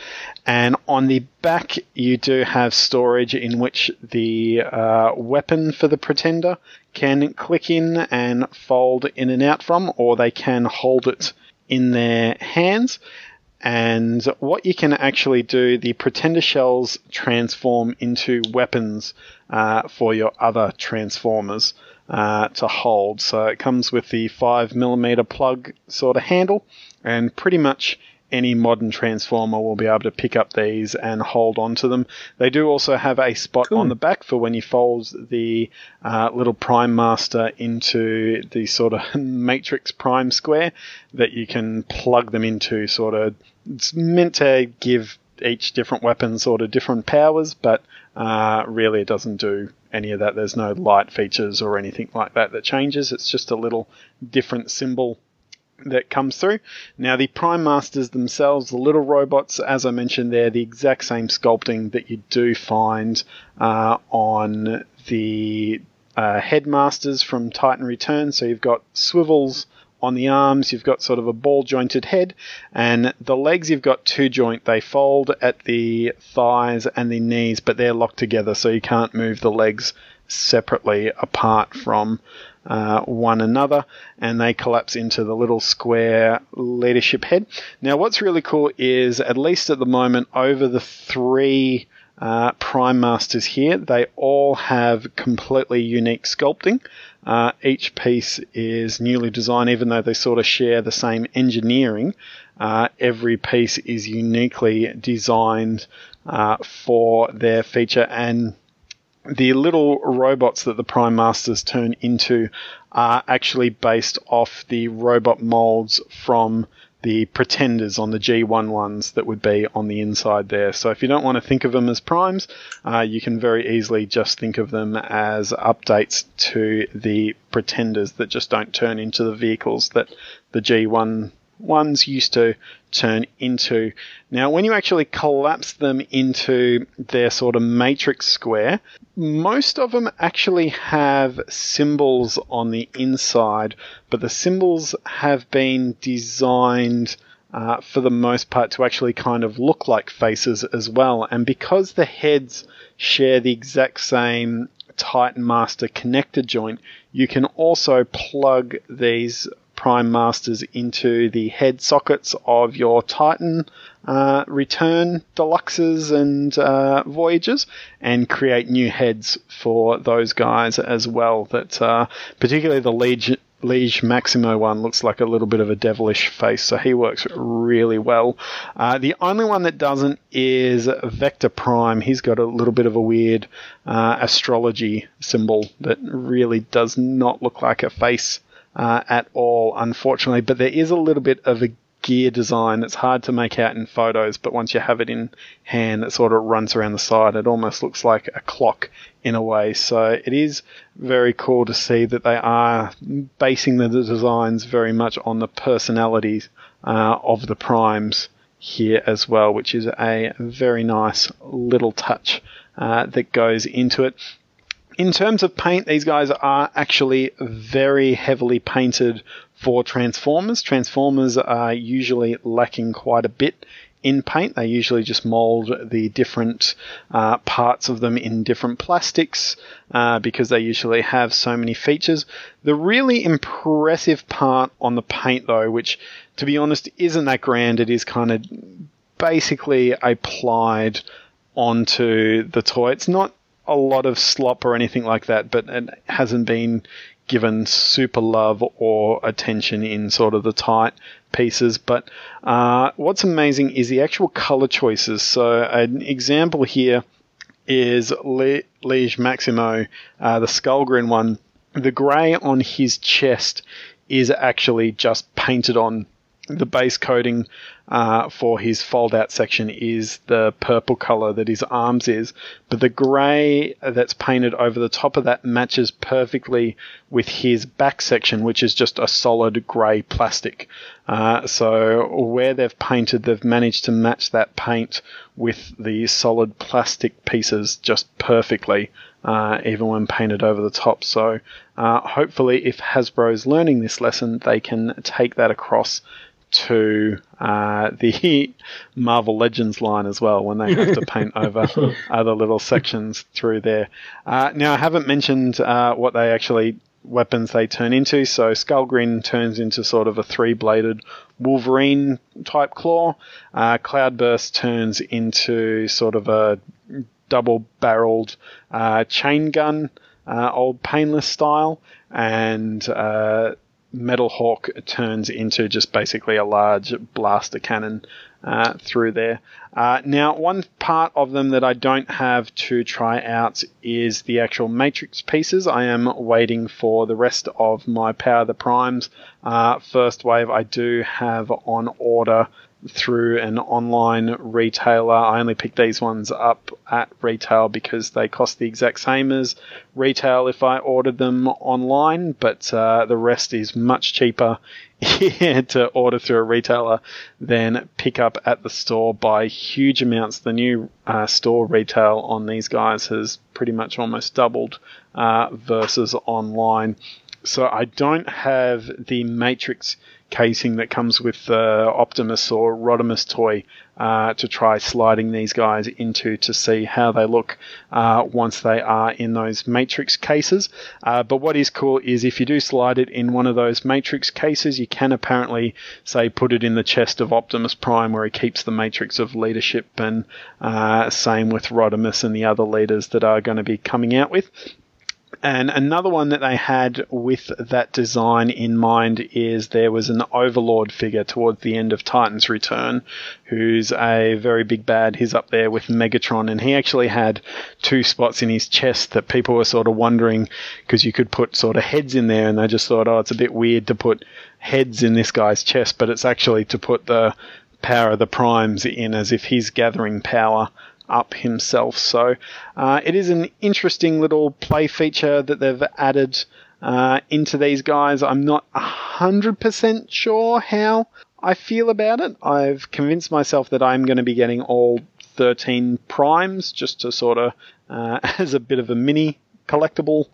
And on the back, you do have storage in which the uh, weapon for the pretender can click in and fold in and out from, or they can hold it in their hands. And what you can actually do, the pretender shells transform into weapons uh, for your other transformers uh, to hold. So it comes with the 5mm plug sort of handle, and pretty much any modern transformer will be able to pick up these and hold on to them. They do also have a spot Cool. on the back for when you fold the uh, little Prime Master into the sort of Matrix Prime square that you can plug them into. Sort of, it's meant to give each different weapon sort of different powers, but uh, really it doesn't do any of that. There's no light features or anything like that that changes. It's just a little different symbol that comes through. Now, the Prime Masters themselves, the little robots, as I mentioned, they're the exact same sculpting that you do find uh, on the uh, Headmasters from Titan Return. So you've got swivels on the arms, you've got sort of a ball jointed head, and the legs you've got two joint. They fold at the thighs and the knees, but they're locked together, so you can't move the legs separately apart from uh, one another, and they collapse into the little square leadership head. Now, what's really cool is, at least at the moment, over the three uh, Prime Masters here, they all have completely unique sculpting. Uh, each piece is newly designed, even though they sort of share the same engineering. Uh, every piece is uniquely designed uh, for their feature, and the little robots that the Prime Masters turn into are actually based off the robot molds from the pretenders on the G1 ones that would be on the inside there. So if you don't want to think of them as primes, uh, you can very easily just think of them as updates to the pretenders that just don't turn into the vehicles that the G1 ones used to turn into. Now, when you actually collapse them into their sort of matrix square, most of them actually have symbols on the inside, but the symbols have been designed uh, for the most part to actually kind of look like faces as well. And because the heads share the exact same Titan Master connector joint, you can also plug these Prime Masters into the head sockets of your Titan uh, Return Deluxes and uh, Voyagers and create new heads for those guys as well. That uh, particularly the Liege, Liege Maximo one looks like a little bit of a devilish face, so he works really well. Uh, the only one that doesn't is Vector Prime. He's got a little bit of a weird uh, astrology symbol that really does not look like a face uh, at all, unfortunately. But there is a little bit of a gear design that's hard to make out in photos, but once you have it in hand, it sort of runs around the side. It almost looks like a clock in a way. So it is very cool to see that they are basing the designs very much on the personalities uh, of the primes here as well, which is a very nice little touch uh, that goes into it. In terms of paint, these guys are actually very heavily painted for Transformers. Transformers are usually lacking quite a bit in paint. They usually just mold the different uh, parts of them in different plastics uh, because they usually have so many features. The really impressive part on the paint, though, which to be honest isn't that grand, it is kind of basically applied onto the toy. It's not a lot of slop or anything like that, but it hasn't been given super love or attention in sort of the tight pieces. But uh, what's amazing is the actual color choices. So an example here is Le- Liege Maximo, uh, the Skullgrin one. The grey on his chest is actually just painted on. The base coating uh, for his fold out section is the purple color that his arms is, but the grey that's painted over the top of that matches perfectly with his back section, which is just a solid grey plastic. Uh, so where they've painted, they've managed to match that paint with the solid plastic pieces just perfectly. Uh, even when painted over the top. So, uh, hopefully, if Hasbro's learning this lesson, they can take that across to uh, the Marvel Legends line as well when they have to paint over other little sections through there. Uh, now, I haven't mentioned uh, what they actually weapons they turn into. So Skullgrin turns into sort of a three-bladed Wolverine type claw. Uh, Cloudburst turns into sort of a double-barreled uh, chain gun, uh, old painless style, and uh, Metal Hawk turns into just basically a large blaster cannon uh, through there. Uh, now, one part of them that I don't have to try out is the actual Matrix pieces. I am waiting for the rest of my Power the Primes. Uh, first wave I do have on order through an online retailer. I only picked these ones up at retail because they cost the exact same as retail if I ordered them online, but uh, the rest is much cheaper to order through a retailer than pick up at the store by huge amounts. The new uh, store retail on these guys has pretty much almost doubled uh, versus online. So I don't have the Matrix casing that comes with the Optimus or Rodimus toy uh, to try sliding these guys into to see how they look uh, once they are in those Matrix cases. Uh, but what is cool is if you do slide it in one of those Matrix cases, you can apparently say put it in the chest of Optimus Prime where he keeps the Matrix of leadership, and uh, same with Rodimus and the other leaders that are going to be coming out with. And another one that they had with that design in mind is there was an Overlord figure towards the end of Titan's Return, who's a very big bad. He's up there with Megatron, and he actually had two spots in his chest that people were sort of wondering because you could put sort of heads in there, and they just thought, oh, it's a bit weird to put heads in this guy's chest, but it's actually to put the power of the primes in as if he's gathering power up himself. So uh, it is an interesting little play feature that they've added uh, into these guys. I'm not 100% sure how I feel about it. I've convinced myself that I'm going to be getting all 13 primes just to sort of uh, as a bit of a mini collectible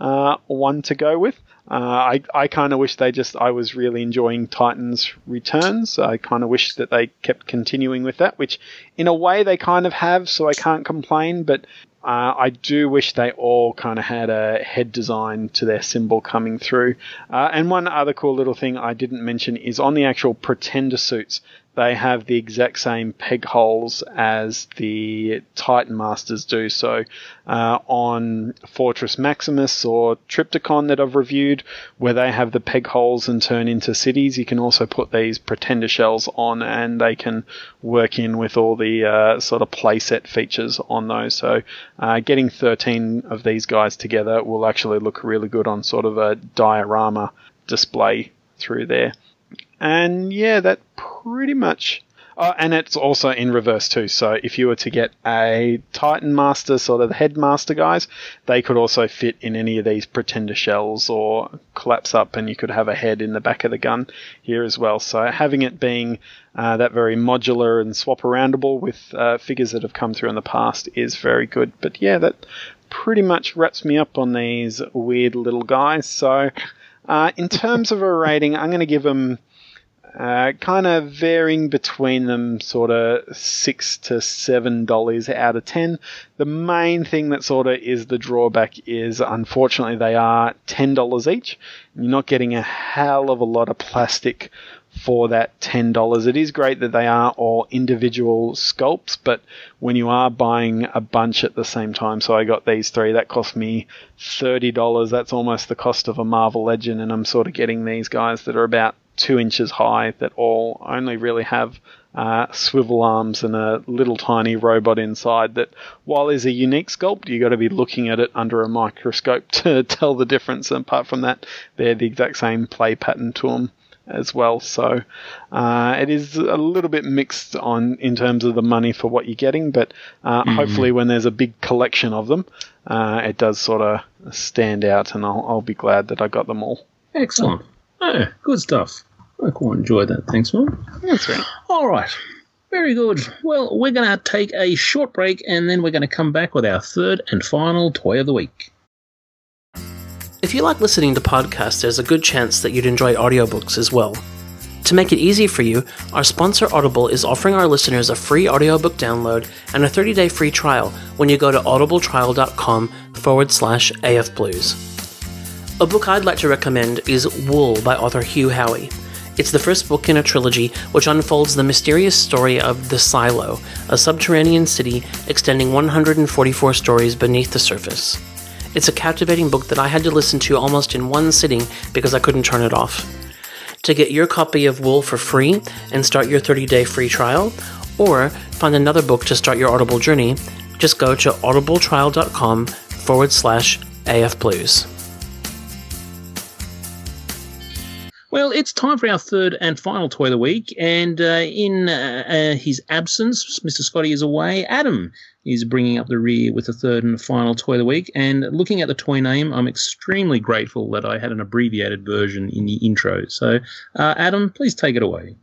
uh, one to go with. Uh, I, I kind of wish they just, I was really enjoying Titans Returns. I kind of wish that they kept continuing with that, which in a way they kind of have, so I can't complain, but uh, I do wish they all kind of had a head design to their symbol coming through. Uh, and one other cool little thing I didn't mention is on the actual Pretender suits, they have the exact same peg holes as the Titan Masters do. So uh, on Fortress Maximus or Trypticon that I've reviewed, where they have the peg holes and turn into cities, you can also put these Pretender shells on, and they can work in with all the uh, sort of playset features on those. So uh, getting 13 of these guys together will actually look really good on sort of a diorama display through there. And yeah, that pretty much. Oh, and it's also in reverse too. So if you were to get a Titan Master, sort of the headmaster guys, they could also fit in any of these pretender shells or collapse up, and you could have a head in the back of the gun here as well. So having it being uh, that very modular and swap aroundable with uh, figures that have come through in the past is very good. But yeah, that pretty much wraps me up on these weird little guys. So uh, in terms of a rating, I'm going to give them uh, kind of varying between them, sort of six to seven dollars out of ten. The main thing that sort of is the drawback is, unfortunately, they are ten dollars each. You're not getting a hell of a lot of plastic for that ten dollars. It is great that they are all individual sculpts, but when you are buying a bunch at the same time, so I got these three, that cost me thirty dollars. That's almost the cost of a Marvel Legend, and I'm sort of getting these guys that are about two inches high that all only really have uh, swivel arms and a little tiny robot inside. That while is a unique sculpt, you've got to be looking at it under a microscope to tell the difference. And apart from that, they're the exact same play pattern to them as well. So uh, it is a little bit mixed on in terms of the money for what you're getting, but uh, mm. hopefully when there's a big collection of them, uh, it does sort of stand out, and I'll, I'll be glad that I got them all. Excellent. Oh, good stuff. I quite enjoyed that. Thanks, man. That's right. All right. Very good. Well, we're going to take a short break and then we're going to come back with our third and final toy of the week. If you like listening to podcasts, there's a good chance that you'd enjoy audiobooks as well. To make it easy for you, our sponsor Audible is offering our listeners a free audiobook download and a 30 day free trial when you go to audibletrial.com forward slash afblues. A book I'd like to recommend is Wool by author Hugh Howey. It's the first book in a trilogy which unfolds the mysterious story of the Silo, a subterranean city extending 144 stories beneath the surface. It's a captivating book that I had to listen to almost in one sitting because I couldn't turn it off. To get your copy of Wool for free and start your 30 day free trial, or find another book to start your Audible journey, just go to audibletrial.com forward slash AF Blues. Well, it's time for our third and final toy of the week, and uh, in uh, uh, his absence, Mr. Scotty is away. Adam is bringing up the rear with the third and final toy of the week. And looking at the toy name, I'm extremely grateful that I had an abbreviated version in the intro. So, uh, Adam, please take it away.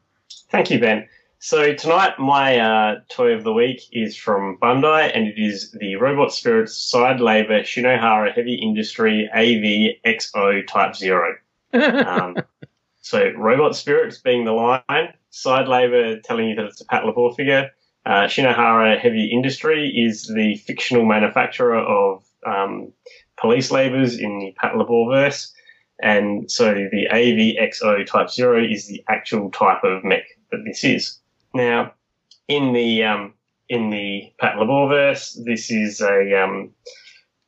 Thank you, Ben. So tonight, my uh, toy of the week is from Bandai, and it is the Robot Spirits Side Labor Shinohara Heavy Industry AV-X0 Type Zero. Um, so Robot Spirits being the line, Side Labor telling you that it's a Patlabor figure. Uh, Shinohara Heavy Industry is the fictional manufacturer of um, police labors in the Patlabor verse. And so the AV-X0 Type Zero is the actual type of mech that this is. Now, in the um, in the Patlabor verse, this is a um,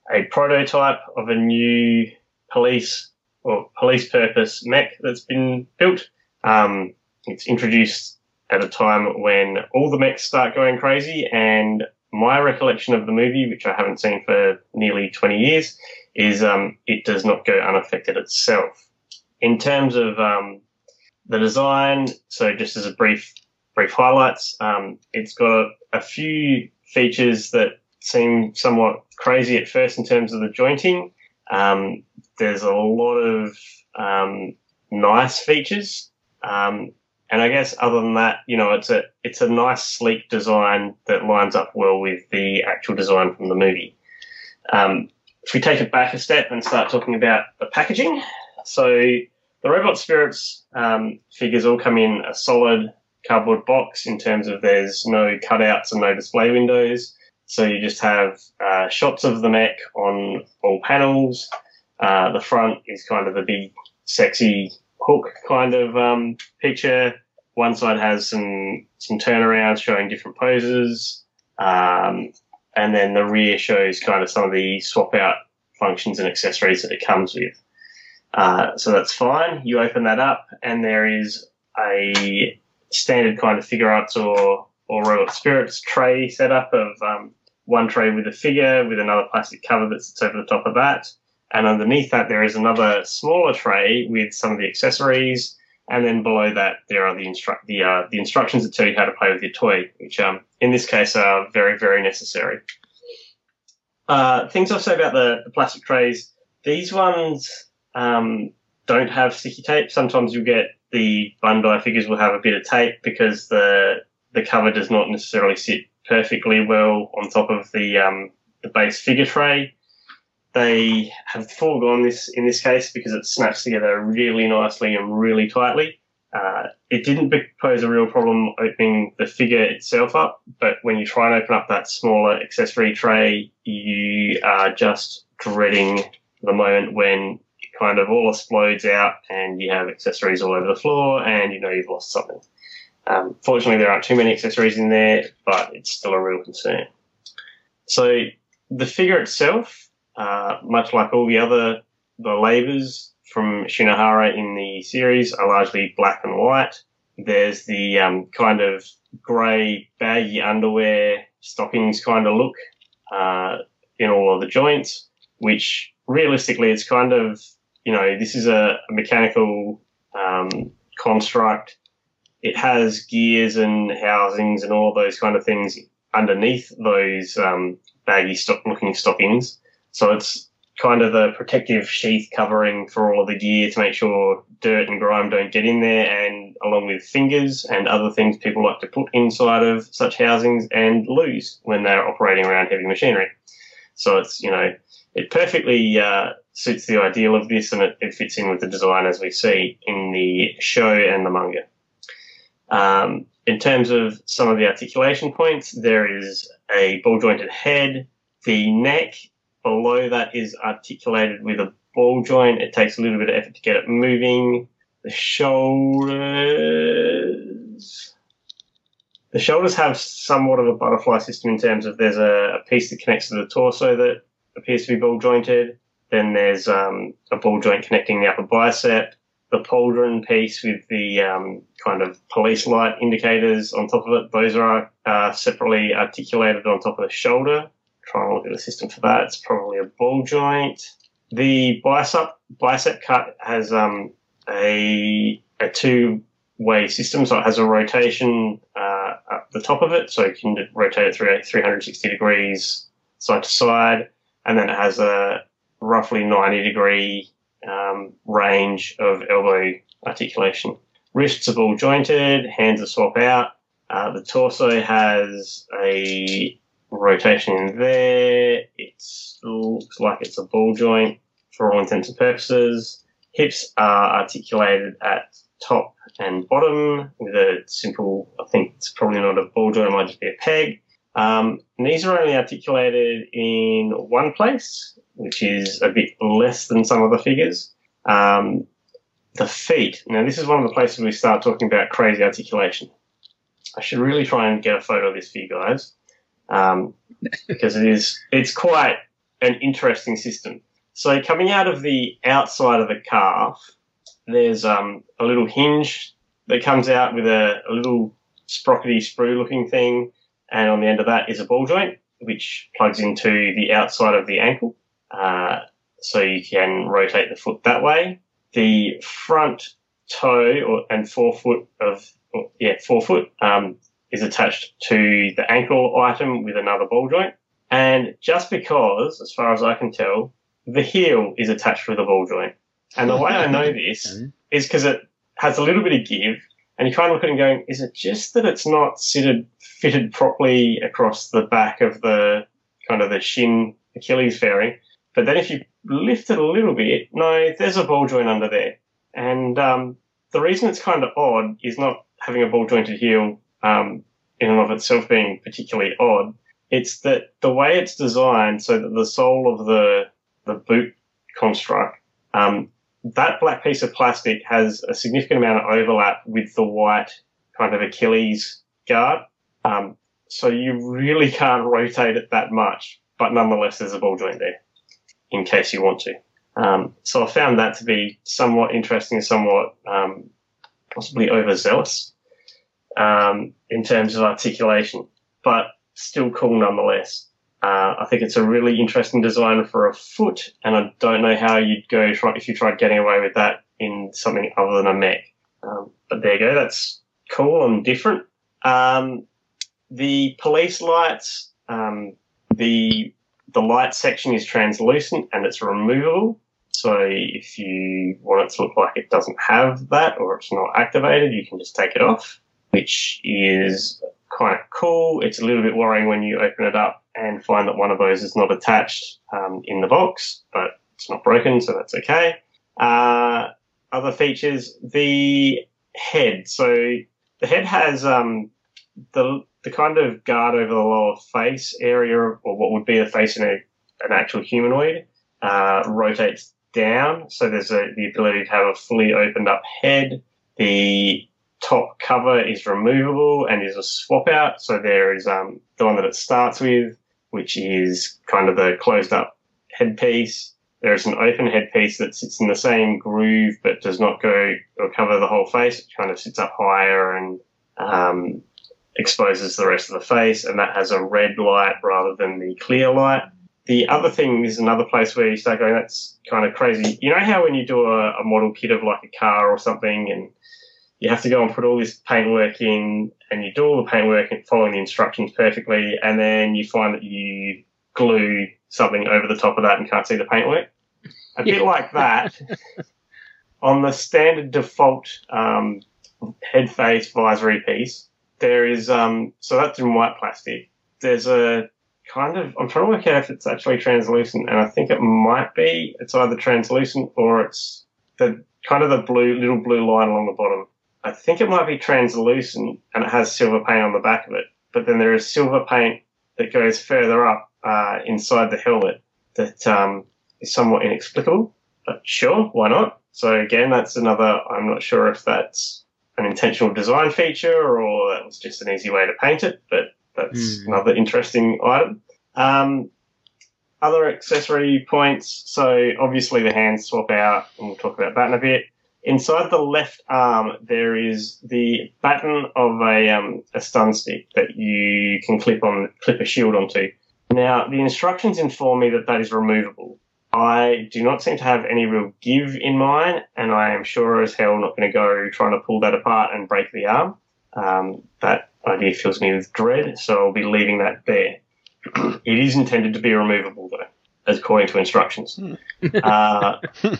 a prototype of a new police or police purpose mech that's been built. Um, it's introduced at a time when all the mechs start going crazy, and my recollection of the movie, which I haven't seen for nearly 20 years, is um, it does not go unaffected itself. In terms of um, the design, so just as a brief brief highlights, um, it's got a few features that seem somewhat crazy at first in terms of the jointing. Um, there's a lot of um, nice features, um, and I guess other than that, you know, it's a it's a nice sleek design that lines up well with the actual design from the movie. Um, if we take it back a step and start talking about the packaging, so the Robot Spirits um, figures all come in a solid cardboard box in terms of there's no cutouts and no display windows. So you just have uh, shots of the mech on all panels. Uh, the front is kind of the big, sexy hook kind of um, picture. One side has some some turnarounds showing different poses, um, and then the rear shows kind of some of the swap out functions and accessories that it comes with. Uh, so that's fine. You open that up, and there is a standard kind of Figuarts or or robot spirits tray setup of um, one tray with a figure with another plastic cover that sits over the top of that. And underneath that, there is another smaller tray with some of the accessories. And then below that, there are the instru- the, uh, the instructions that tell you how to play with your toy, which um, in this case are very, very necessary. Uh, things I'll say about the, the plastic trays these ones um, don't have sticky tape. Sometimes you'll get the Bandai figures will have a bit of tape because the the cover does not necessarily sit perfectly well on top of the um, the base figure tray. They have foregone this in this case because it snaps together really nicely and really tightly. Uh, it didn't pose a real problem opening the figure itself up, but when you try and open up that smaller accessory tray, you are just dreading the moment when it kind of all explodes out and you have accessories all over the floor and you know you've lost something. Um, fortunately, there aren't too many accessories in there, but it's still a real concern. So the figure itself, uh, much like all the other the labors from Shinohara in the series, are largely black and white. There's the um, kind of grey baggy underwear stockings kind of look uh, in all of the joints, which realistically it's kind of you know this is a, mechanical um, construct it has gears and housings and all those kind of things underneath those um, baggy stock looking stockings. So it's kind of the protective sheath covering for all of the gear to make sure dirt and grime don't get in there and along with fingers and other things people like to put inside of such housings and lose when they're operating around heavy machinery. So it's, you know, it perfectly uh, suits the ideal of this and it, it fits in with the design as we see in the show and the manga. Um, in terms of some of the articulation points, there is a ball jointed head. The neck below that is articulated with a ball joint. It takes a little bit of effort to get it moving. The shoulders. The shoulders have somewhat of a butterfly system in terms of there's a, a piece that connects to the torso that appears to be ball jointed. Then there's um, a ball joint connecting the upper bicep. The pauldron piece with the um, kind of police light indicators on top of it, those are uh, separately articulated on top of the shoulder. Try and look at the system for that. It's probably a ball joint. The bicep bicep cut has um, a a two way system, so it has a rotation uh, at the top of it, so you can rotate it through 360 degrees side to side, and then it has a roughly 90 degree um, range of elbow articulation. Wrists are ball jointed, hands are swap out. Uh, the torso has a rotation in there. It looks like it's a ball joint for all intents and purposes. Hips are articulated at top and bottom with a simple, I think it's probably not a ball joint, it might just be a peg. Um, knees are only articulated in one place, which is a bit less than some of the figures. Um, the feet. Now, this is one of the places we start talking about crazy articulation. I should really try and get a photo of this for you guys um, because it is it's quite an interesting system. So, coming out of the outside of the calf, there's um, a little hinge that comes out with a, a little sprockety sprue looking thing, and on the end of that is a ball joint which plugs into the outside of the ankle. Uh, so you can rotate the foot that way. The front toe or, and forefoot of or, yeah forefoot um, is attached to the ankle item with another ball joint. And just because, as far as I can tell, the heel is attached with a ball joint. And the way I know this is because it has a little bit of give, and you kind of look at it and going, is it just that it's not fitted, fitted properly across the back of the kind of the shin Achilles fairing? But then if you lift it a little bit, no, there's a ball joint under there. And um, the reason it's kind of odd is not having a ball jointed heel um, in and of itself being particularly odd. It's that the way it's designed so that the sole of the the boot construct um, that black piece of plastic has a significant amount of overlap with the white kind of Achilles guard. Um, so you really can't rotate it that much, but nonetheless, there's a ball joint there in case you want to. Um, so I found that to be somewhat interesting, somewhat um, possibly overzealous um, in terms of articulation, but still cool nonetheless. Uh, I think it's a really interesting design for a foot, and I don't know how you'd go if you tried getting away with that in something other than a mech. Um, but there you go. That's cool and different. Um, the police lights, um, the the light section is translucent and it's removable. So if you want it to look like it doesn't have that or it's not activated, you can just take it off, which is quite cool. It's a little bit worrying when you open it up and find that one of those is not attached um, in the box, but it's not broken, so that's okay. Uh, other features, the head. So the head has um, the the kind of guard over the lower face area, or what would be a face in a, an actual humanoid, uh, rotates down. So there's a, the ability to have a fully opened up head. The top cover is removable and is a swap out. So there is um, the one that it starts with, which is kind of the closed up headpiece. There is an open headpiece that sits in the same groove but does not go or cover the whole face. It kind of sits up higher and um, exposes the rest of the face, and that has a red light rather than the clear light. The other thing is another place where you start going, that's kind of crazy. You know how when you do a, a model kit of like a car or something and you have to go and put all this paintwork in and you do all the paintwork and following the instructions perfectly and then you find that you glue something over the top of that and can't see the paintwork. A bit like that. on the standard default um, head face visory piece, there is um, so that's in white plastic. There's a kind of I'm trying to work out if it's actually translucent, and I think it might be. It's either translucent or it's the kind of the blue little blue line along the bottom. I think it might be translucent, and it has silver paint on the back of it. But then there is silver paint that goes further up uh, inside the helmet that um, is somewhat inexplicable. But sure, why not? So again, that's another. I'm not sure if that's an intentional design feature or that was just an easy way to paint it, but that's Hmm. another interesting item. Um, other accessory points. So obviously the hands swap out, and we'll talk about that in a bit. Inside the left arm, there is the baton of a um, a stun stick that you can clip on clip a shield onto. Now the instructions inform me that that is removable. I do not seem to have any real give in mine, and I am sure as hell not going to go trying to pull that apart and break the arm. Um, that idea fills me with dread, so I'll be leaving that there. it is intended to be removable, though, as according to instructions. uh,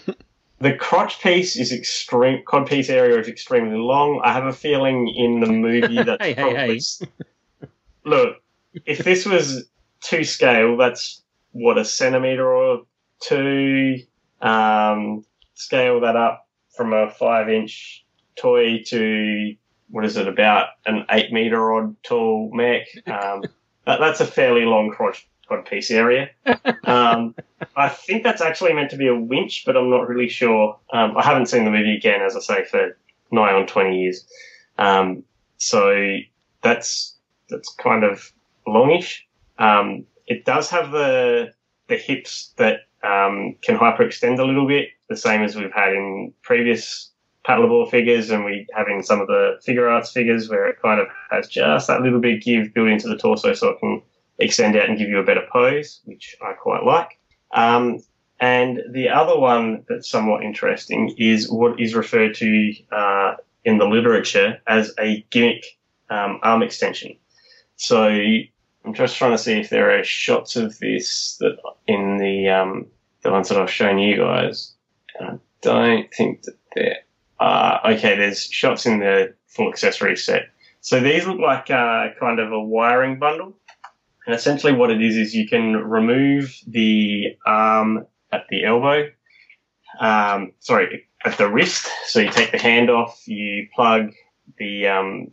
the crotch piece is extreme. Cod piece area is extremely long. I have a feeling in the movie that's Hey, hey, probably. hey. Look, if this was to scale, that's what a centimeter or two. Um, scale that up from a five-inch toy to what is it about an eight meter odd tall mech. Um, that, that's a fairly long crotch cod piece area. Um, I think that's actually meant to be a winch, but I'm not really sure. Um, I haven't seen the movie again, as I say, for nigh on 20 years. Um, so that's that's kind of longish. Um, it does have the the hips that um, can hyperextend a little bit, the same as we've had in previous Patlabor figures, and we have in some of the Figuarts figures where it kind of has just that little bit give built into the torso, so it can extend out and give you a better pose, which I quite like. Um, and the other one that's somewhat interesting is what is referred to uh, in the literature as a gimmick um, arm extension. So I'm just trying to see if there are shots of this that in the um, the ones that I've shown you guys. I don't think that there are. Okay, there's shots in the full accessory set. So these look like uh, kind of a wiring bundle. And essentially what it is is you can remove the arm at the elbow. Um, sorry, at the wrist. So you take the hand off, you plug the um,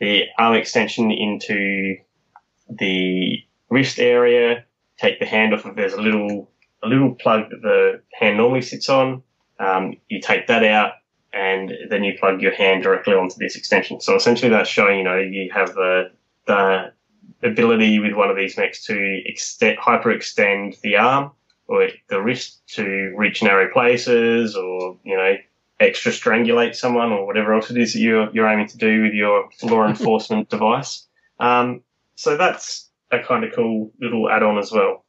the arm extension into the wrist area, take the hand off if there's a little a little plug that the hand normally sits on. Um, you take that out and then you plug your hand directly onto this extension. So essentially that's showing, you know, you have the, the ability with one of these mechs to extend, hyperextend the arm or the wrist to reach narrow places or, you know, extra strangulate someone or whatever else it is that you're, you're aiming to do with your law enforcement device. Um, so that's a kind of cool little add-on as well.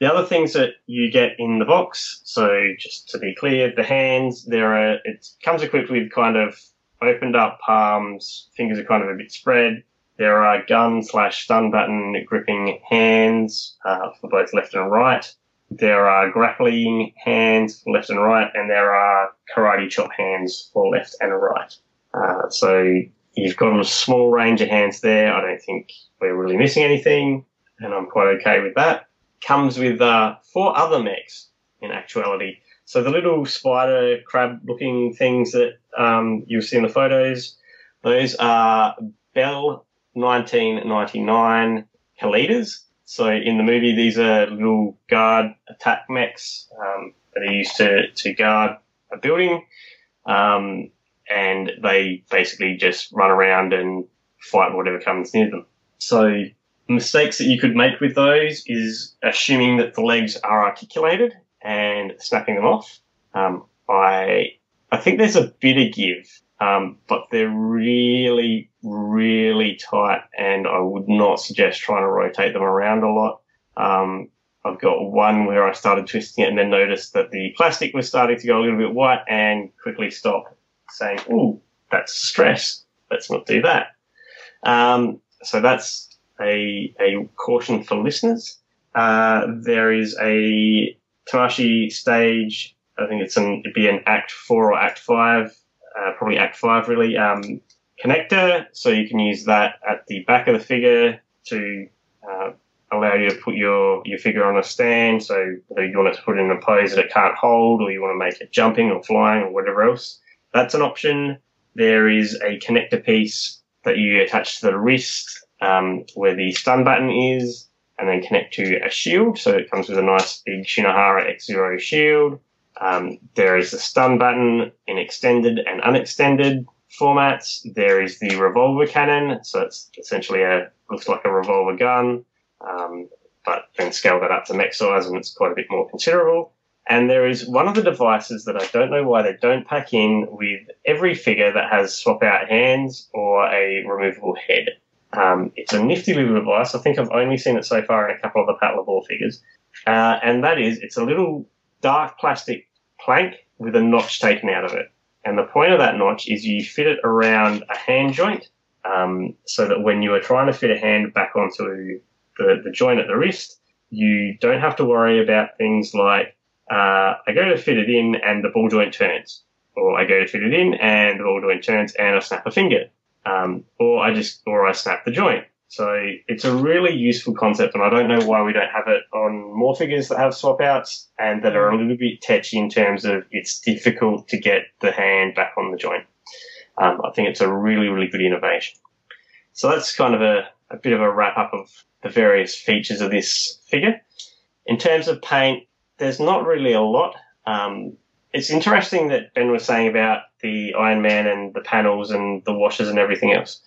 The other things that you get in the box, so just to be clear, the hands, there are, it comes equipped with kind of opened up palms, fingers are kind of a bit spread. There are gun slash stun button gripping hands uh, for both left and right. There are grappling hands for left and right, and there are karate chop hands for left and right. Uh, so you've got a small range of hands there. I don't think we're really missing anything, and I'm quite okay with that comes with uh, four other mechs in actuality. So the little spider crab looking things that um, you'll see in the photos, those are Bell 1999 Kalidas. So in the movie, these are little guard attack mechs um, that are used to, to guard a building. Um, and they basically just run around and fight whatever comes near them. So mistakes that you could make with those is assuming that the legs are articulated and snapping them off. Um, I I think there's a bit of give, um, but they're really really tight, and I would not suggest trying to rotate them around a lot. Um, I've got one where I started twisting it and then noticed that the plastic was starting to go a little bit white and quickly stopped, saying, "Oh, that's stress. Let's not do that." Um, so that's a, a caution for listeners. Uh, there is a Tamashii stage. I think it's an it'd be an Act Four or Act Five, uh, probably Act Five really. Um, connector, so you can use that at the back of the figure to uh, allow you to put your your figure on a stand. So whether you want it to put it in a pose that it can't hold, or you want to make it jumping or flying or whatever else, that's an option. There is a connector piece that you attach to the wrist um, where the stun button is, and then connect to a shield. So it comes with a nice big Shinohara X0 shield. Um, there is the stun button in extended and unextended formats. There is the revolver cannon, so it's essentially a looks like a revolver gun. Um, but then scale that up to mech size, and it's quite a bit more considerable. And there is one of the devices that I don't know why they don't pack in with every figure that has swap out hands or a removable head. Um, it's a nifty little device. I think I've only seen it so far in a couple of the Ball figures. Uh, and that is, it's a little dark plastic plank with a notch taken out of it. And the point of that notch is you fit it around a hand joint um, so that when you are trying to fit a hand back onto the, the joint at the wrist, you don't have to worry about things like uh, I go to fit it in and the ball joint turns, or I go to fit it in and the ball joint turns and I snap a finger, um, or I just or I snap the joint. So it's a really useful concept, and I don't know why we don't have it on more figures that have swap outs and that are a little bit tetchy in terms of it's difficult to get the hand back on the joint. Um, I think it's a really, really good innovation. So that's kind of a, a bit of a wrap up of the various features of this figure. In terms of paint, there's not really a lot. Um, it's interesting that Ben was saying about the Iron Man and the panels and the washes and everything else.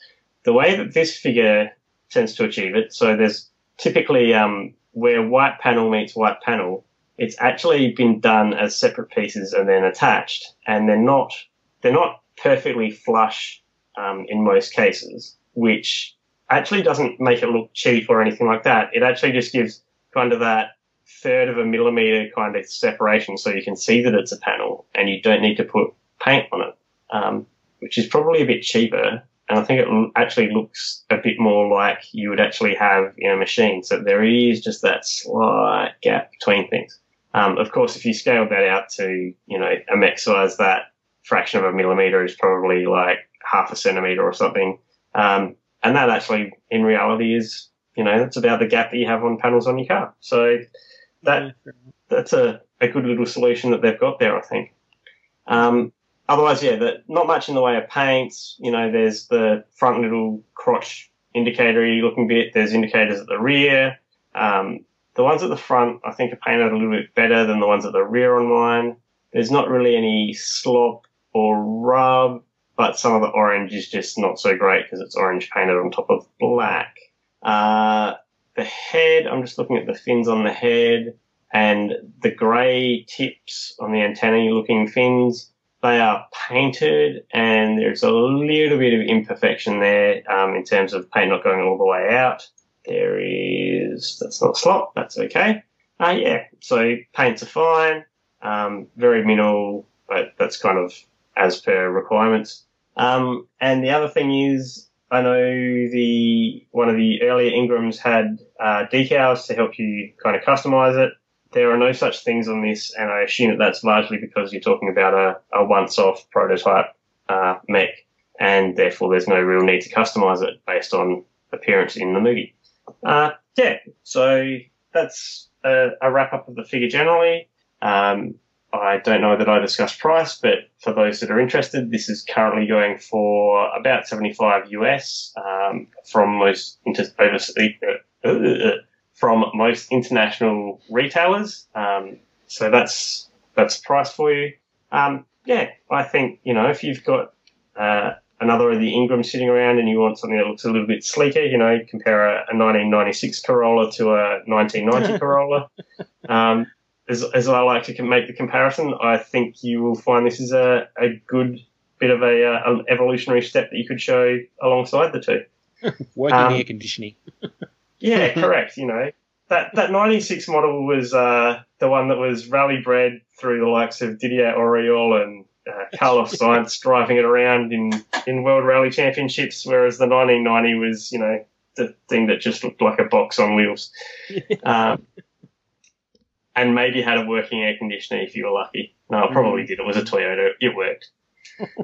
The way that this figure tends to achieve it, so there's typically um, where white panel meets white panel, it's actually been done as separate pieces and then attached, and they're not they're not perfectly flush um, in most cases, which actually doesn't make it look cheap or anything like that. It actually just gives kind of that third of a millimeter kind of separation so you can see that it's a panel and you don't need to put paint on it, um, which is probably a bit cheaper. And I think it actually looks a bit more like you would actually have in a machine. So there is just that slight gap between things. Um, of course, if you scaled that out to, you know, a mech size, that fraction of a millimeter is probably like half a centimeter or something. Um, and that actually, in reality, is, you know, that's about the gap that you have on panels on your car. So that that's a, a good little solution that they've got there, I think. Um, otherwise, yeah, not much in the way of paints. You know, there's the front little crotch indicator looking bit. There's indicators at the rear. Um, the ones at the front, I think, are painted a little bit better than the ones at the rear on mine. There's not really any slop or rub, but some of the orange is just not so great because it's orange painted on top of black. Uh, the head, I'm just looking at the fins on the head and the grey tips on the antennae looking fins. They are painted and there's a little bit of imperfection there um, in terms of paint not going all the way out. There is, that's not a slot, that's okay. Uh, yeah, so paints are fine, um, very minimal, but that's kind of as per requirements. Um, and the other thing is I know the one of the earlier Ingrams had uh, decals to help you kind of customize it. There are no such things on this, and I assume that that's largely because you're talking about a, a once-off prototype uh, mech, and therefore there's no real need to customize it based on appearance in the movie. Uh, yeah, so that's a, a wrap up of the figure generally. Um, I don't know that I discussed price, but for those that are interested, this is currently going for about 75 US um, from most inter- overseas, uh, uh, from most international retailers. Um, so that's that's price for you. Um, yeah, I think you know if you've got uh, another of the Ingram sitting around and you want something that looks a little bit sleeker, you know, compare a, a 1996 Corolla to a 1990 Corolla. Um, as, as I like to make the comparison, I think you will find this is a, a good bit of a uh, an evolutionary step that you could show alongside the two. Working Um, air conditioning. Yeah, correct. You know that that '96 model was uh, the one that was rally bred through the likes of Didier Auriol and uh, Carlos Sainz driving it around in in World Rally Championships, whereas the 1990 was you know the thing that just looked like a box on wheels. Um, and maybe had a working air conditioner if you were lucky. No, it probably did. It was a Toyota. It worked.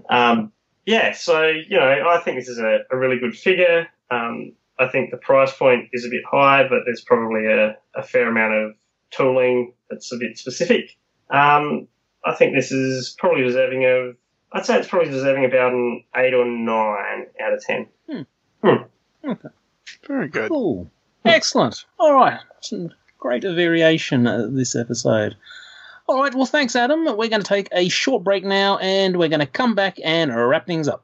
um, yeah, so, you know, I think this is a, a really good figure. Um, I think the price point is a bit high, but there's probably a, a fair amount of tooling that's a bit specific. Um, I think this is probably deserving of, I'd say it's probably deserving about an 8 or 9 out of 10. Very good. Cool. Excellent. All right. Some great variation uh, this episode. All right. Well, thanks, Adam. We're going to take a short break now, and we're going to come back and wrap things up.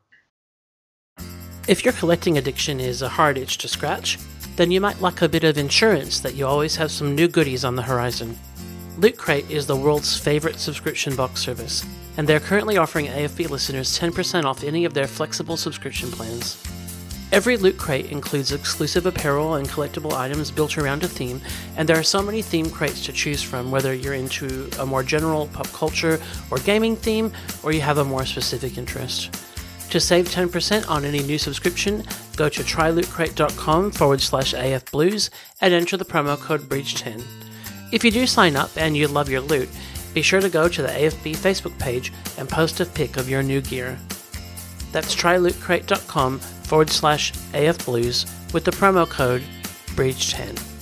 If your collecting addiction is a hard itch to scratch, then you might like a bit of insurance that you always have some new goodies on the horizon. Loot Crate is the world's favorite subscription box service, and they're currently offering AFB listeners 10% off any of their flexible subscription plans. Every Loot Crate includes exclusive apparel and collectible items built around a theme, and there are so many theme crates to choose from whether you're into a more general pop culture or gaming theme, or you have a more specific interest. To save 10% on any new subscription, go to trylootcrate.com forward slash afblues and enter the promo code BREACH10. If you do sign up and you love your loot, be sure to go to the AFB Facebook page and post a pic of your new gear. That's trylootcrate.com forward slash afblues with the promo code BREACH10.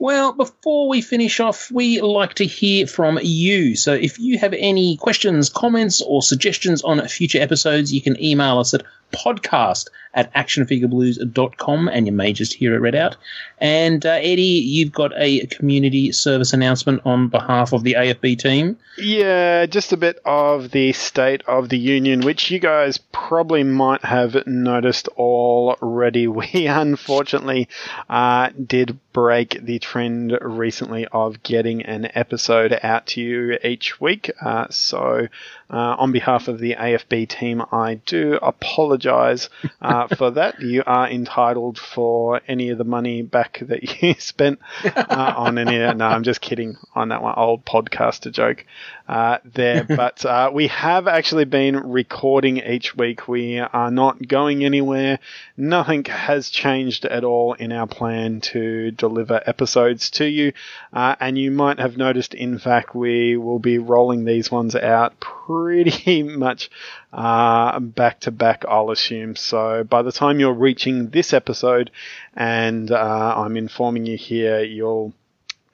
Well, before we finish off, we like to hear from you. So if you have any questions, comments, or suggestions on future episodes, you can email us at podcast at actionfigureblues.com and you may just hear it read out. And uh, Eddie, you've got a community service announcement on behalf of the AFB team. Yeah, just a bit of the state of the union, which you guys probably might have noticed already. We unfortunately uh, did break the trend recently of getting an episode out to you each week. Uh, so, uh, on behalf of the AFB team, I do apologize uh, for that. You are entitled for any of the money back that you spent uh, on any. No, I'm just kidding on that one. Old podcaster joke uh, there. but uh, we have actually been recording each week. We are not going anywhere. Nothing has changed at all in our plan to deliver episodes to you. Uh, and you might have noticed, in fact, we will be rolling these ones out pretty much uh, back to back, I'll assume. So by the time you're reaching this episode, and uh, I'm informing you here, you'll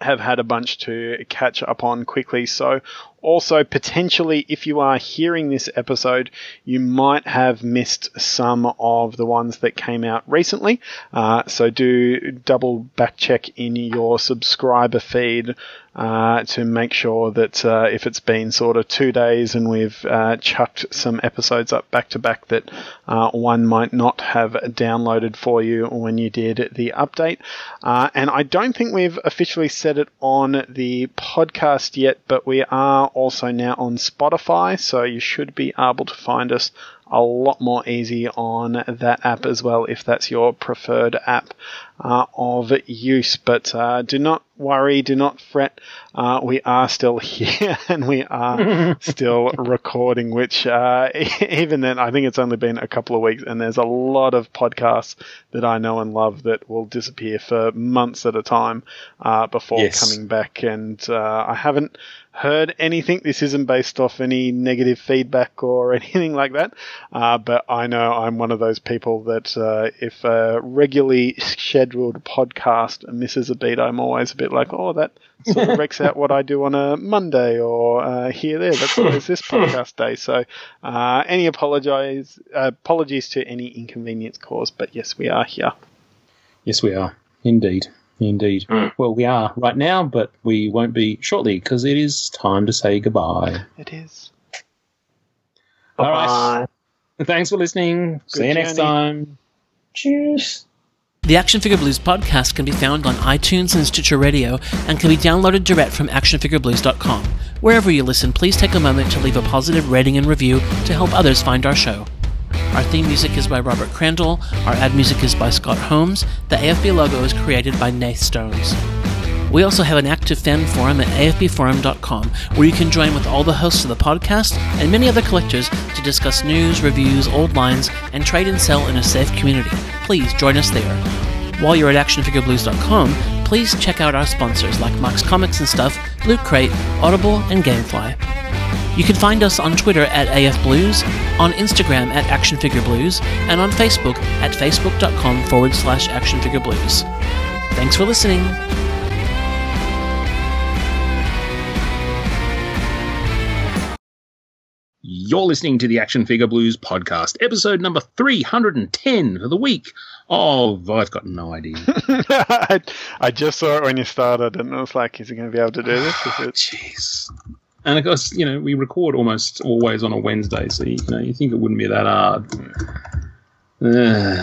have had a bunch to catch up on quickly. So also, potentially, if you are hearing this episode, you might have missed some of the ones that came out recently. Uh, so do double back check in your subscriber feed uh, to make sure that uh, if it's been sort of two days and we've uh, chucked some episodes up back to back, that uh, one might not have downloaded for you when you did the update. Uh, and I don't think we've officially said it on the podcast yet, but we are also now on Spotify, so you should be able to find us a lot more easy on that app as well if that's your preferred app uh, of use. But uh, do not worry, do not fret. Uh, we are still here and we are still recording, which uh, even then, I think it's only been a couple of weeks and there's a lot of podcasts that I know and love that will disappear for months at a time uh, before Yes. coming back. And uh, I haven't heard anything. This isn't based off any negative feedback or anything like that. Uh, but I know I'm one of those people that uh, if a regularly scheduled podcast misses a beat, I'm always a bit like, oh, that sort of wrecks out what I do on a Monday or uh, here, there. That's always this podcast day. So uh, any apologize, uh, apologies to any inconvenience caused. But yes, we are here. Yes, we are. Indeed. Indeed. Well, we are right now, but we won't be shortly because it is time to say goodbye. It is. All right. Bye. Thanks for listening. See you next time. Cheers. The Action Figure Blues podcast can be found on iTunes and Stitcher Radio and can be downloaded direct from actionfigureblues.com. Wherever you listen, please take a moment to leave a positive rating and review to help others find our show. Our theme music is by Robert Crandall, our ad music is by Scott Holmes, the AFB logo is created by Nath Stones. We also have an active fan forum at afbforum.com where you can join with all the hosts of the podcast and many other collectors to discuss news, reviews, old lines, and trade and sell in a safe community. Please join us there. While you're at actionfigureblues.com, please check out our sponsors like Max Comics and Stuff, Loot Crate, Audible, and Gamefly. You can find us on Twitter at AFBlues, on Instagram at ActionFigureBlues, and on Facebook at facebook.com forward slash ActionFigureBlues. Thanks for listening. You're listening to the Action Figure Blues podcast, episode number 310 for the week of, I've got no idea. I, I just saw it when you started, and I was like, "Is he going to be able to do this?" Is it? Jeez. And of course, you know, we record almost always on a Wednesday, so you know, you think it wouldn't be that hard. Uh,